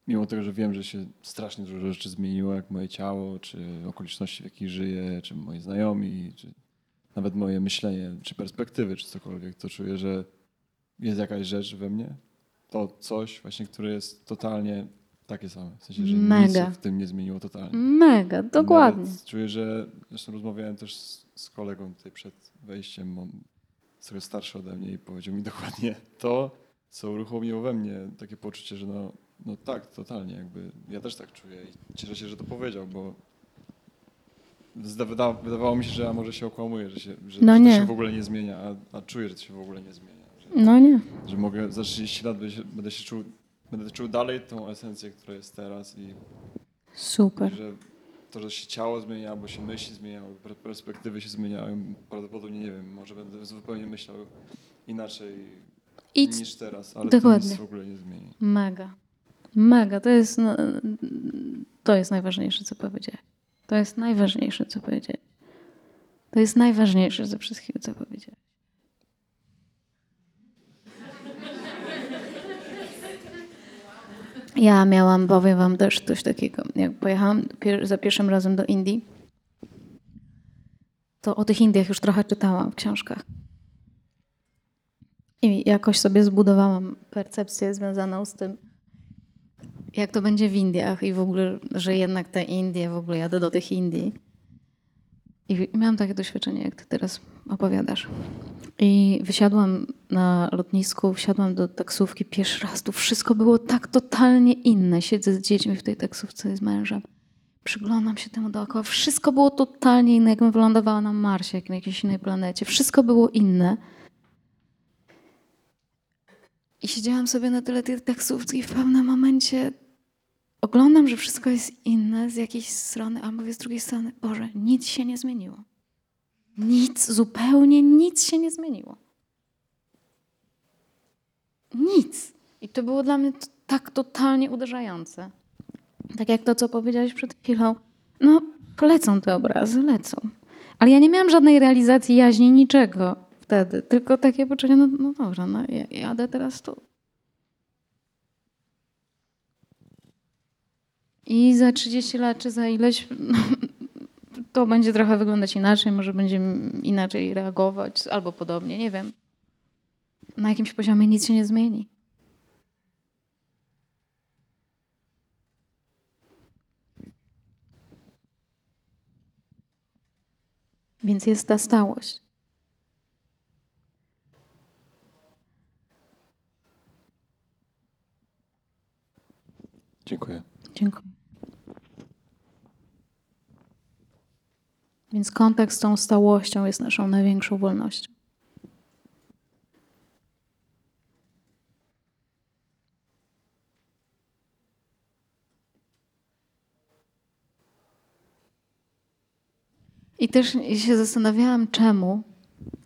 mimo tego, że wiem, że się strasznie dużo rzeczy zmieniło, jak moje ciało, czy okoliczności, w jakich żyję, czy moi znajomi, czy nawet moje myślenie, czy perspektywy, czy cokolwiek, to czuję, że jest jakaś rzecz we mnie, to coś właśnie, które jest totalnie takie same. W sensie, że nic Mega. się w tym nie zmieniło totalnie. Mega, dokładnie. Nawet czuję, że zresztą rozmawiałem też z, z kolegą tutaj przed wejściem, on jest trochę starszy ode mnie i powiedział mi dokładnie to, co uruchomiło we mnie takie poczucie, że no, no tak, totalnie jakby ja też tak czuję i cieszę się, że to powiedział, bo zda- wydawało mi się, że ja może się okłamuję, że, się, że, No że nie. to się w ogóle nie zmienia, a, a czuję, że to się w ogóle nie zmienia. Że, No nie. że mogę za 30 lat będę się, będę się czuł, będę czuł dalej tą esencję, która jest teraz i Super. że to, że się ciało zmienia, bo się myśli zmieniały, per- perspektywy się zmieniają, prawdopodobnie nie wiem, może będę zupełnie myślał inaczej niż teraz, ale to nic w ogóle nie zmieni. mega. Mega. To jest, no, to jest najważniejsze, co powiedziałeś. To jest najważniejsze, co powiedziałeś. To jest najważniejsze ze wszystkiego, co powiedziałeś. Ja miałam, powiem wam też coś takiego. Jak pojechałam za pierwszym razem do Indii, to o tych Indiach już trochę czytałam w książkach. I jakoś sobie zbudowałam percepcję związaną z tym, jak to będzie w Indiach i w ogóle, że jednak te Indie, w ogóle jadę do tych Indii. I miałam takie doświadczenie, jak ty teraz opowiadasz. I wysiadłam na lotnisku, wsiadłam do taksówki pierwszy raz. Tu wszystko było tak totalnie inne. Siedzę z dziećmi w tej taksówce z mężem. Przyglądam się temu dookoła. Wszystko było totalnie inne, jakbym wylądowała na Marsie, jak na jakiejś innej planecie. Wszystko było inne. I siedziałam sobie na tyle tej taksówki i w pewnym momencie oglądam, że wszystko jest inne z jakiejś strony, a mówię z drugiej strony, Boże, nic się nie zmieniło. Nic, zupełnie nic się nie zmieniło. Nic. I to było dla mnie tak totalnie uderzające. Tak jak to, co powiedziałeś przed chwilą. No, lecą te obrazy, lecą. Ale ja nie miałam żadnej realizacji jaźni, niczego wtedy. Tylko takie poczucie, no, no dobrze, no, ja, jadę teraz tu. I za 30 lat, czy za ileś, to będzie trochę wyglądać inaczej, może będziemy inaczej reagować, albo podobnie, nie wiem. Na jakimś poziomie nic się nie zmieni. Więc jest ta stałość. Dziękuję. Dziękuję. Więc kontakt z tą stałością jest naszą największą wolnością. I też się zastanawiałam, czemu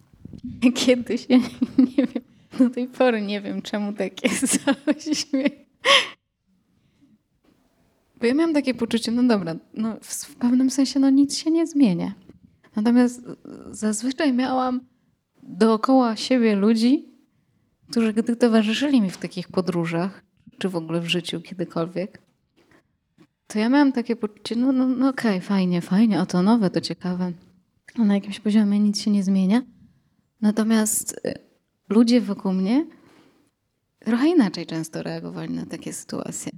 kiedyś, ja nie wiem, do tej pory nie wiem, czemu tak jest, ale się. Bo ja miałam takie poczucie, no dobra, no w, pewnym sensie no nic się nie zmienia. Natomiast zazwyczaj miałam dookoła siebie ludzi, którzy gdy towarzyszyli mi w takich podróżach, czy w ogóle w życiu kiedykolwiek, to ja miałam takie poczucie, no, no, no okej, fajnie, fajnie, a to nowe, to ciekawe. A na jakimś poziomie nic się nie zmienia. Natomiast y, ludzie wokół mnie trochę inaczej często reagowali na takie sytuacje.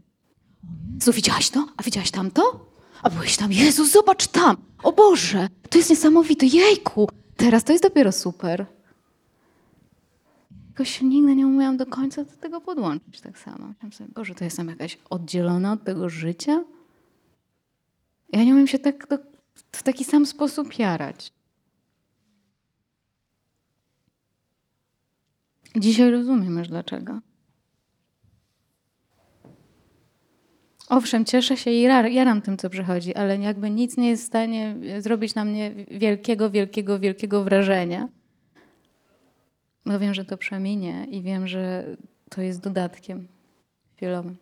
Jezu, widziałaś to? A widziałaś tamto? A byłeś tam? Jezu, zobacz tam! O Boże, to jest niesamowite, jejku! Teraz to jest dopiero super. Jakoś nigdy nie umiałam do końca do tego podłączyć tak samo. Myślałam sobie, Boże, to jestem jakaś oddzielona od tego życia? Ja nie umiem się tak do, w taki sam sposób jarać. Dzisiaj rozumiem już dlaczego. Owszem, cieszę się i ra- jaram tym, co przychodzi, ale jakby nic nie jest w stanie zrobić na mnie wielkiego, wielkiego, wielkiego wrażenia. Bo wiem, że to przeminie i wiem, że to jest dodatkiem chwilowym.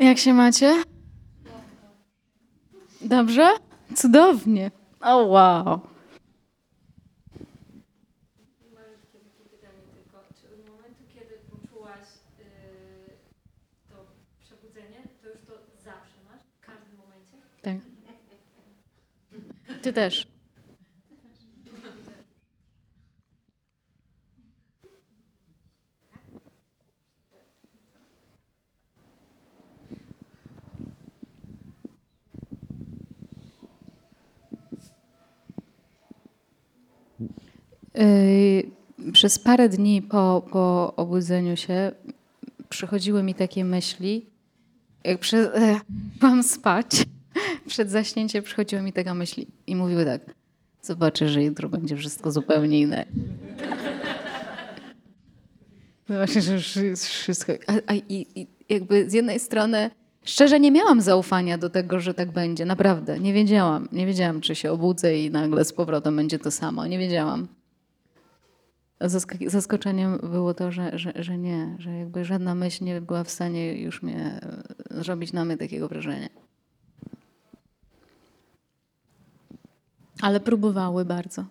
Jak się macie? Dobrze? Cudownie. O wow. Malutkie takie pytanie tylko. Czy od momentu, kiedy poczułaś yy, to przebudzenie, to już to zawsze masz? W każdym momencie? Tak. Ty też. Yy, Przez parę dni po, po obudzeniu się przychodziły mi takie myśli, jak przy, e, byłam spać, przed zaśnięciem przychodziły mi takie myśli i mówiły tak, zobaczę, że jutro będzie wszystko zupełnie inne. Zobaczę, że już jest wszystko... A, a i, i jakby z jednej strony szczerze nie miałam zaufania do tego, że tak będzie, naprawdę. Nie wiedziałam. Nie wiedziałam, czy się obudzę i nagle z powrotem będzie to samo. Nie wiedziałam. Zask- Zaskoczeniem było to, że, że, że nie, że jakby żadna myśl nie była w stanie już mnie e, zrobić na mnie takiego wrażenia. Ale próbowały bardzo.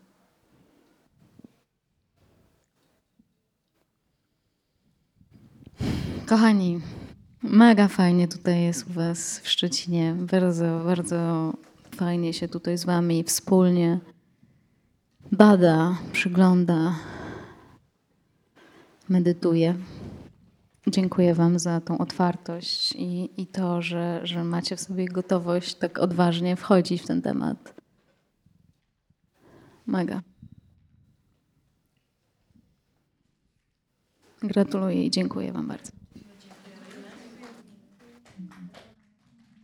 Kochani, mega fajnie tutaj jest u Was w Szczecinie. Bardzo, bardzo fajnie się tutaj z Wami wspólnie bada, przygląda, medytuje. Dziękuję Wam za tą otwartość i, i to, że, że macie w sobie gotowość tak odważnie wchodzić w ten temat. Mega. Gratuluję i dziękuję Wam bardzo.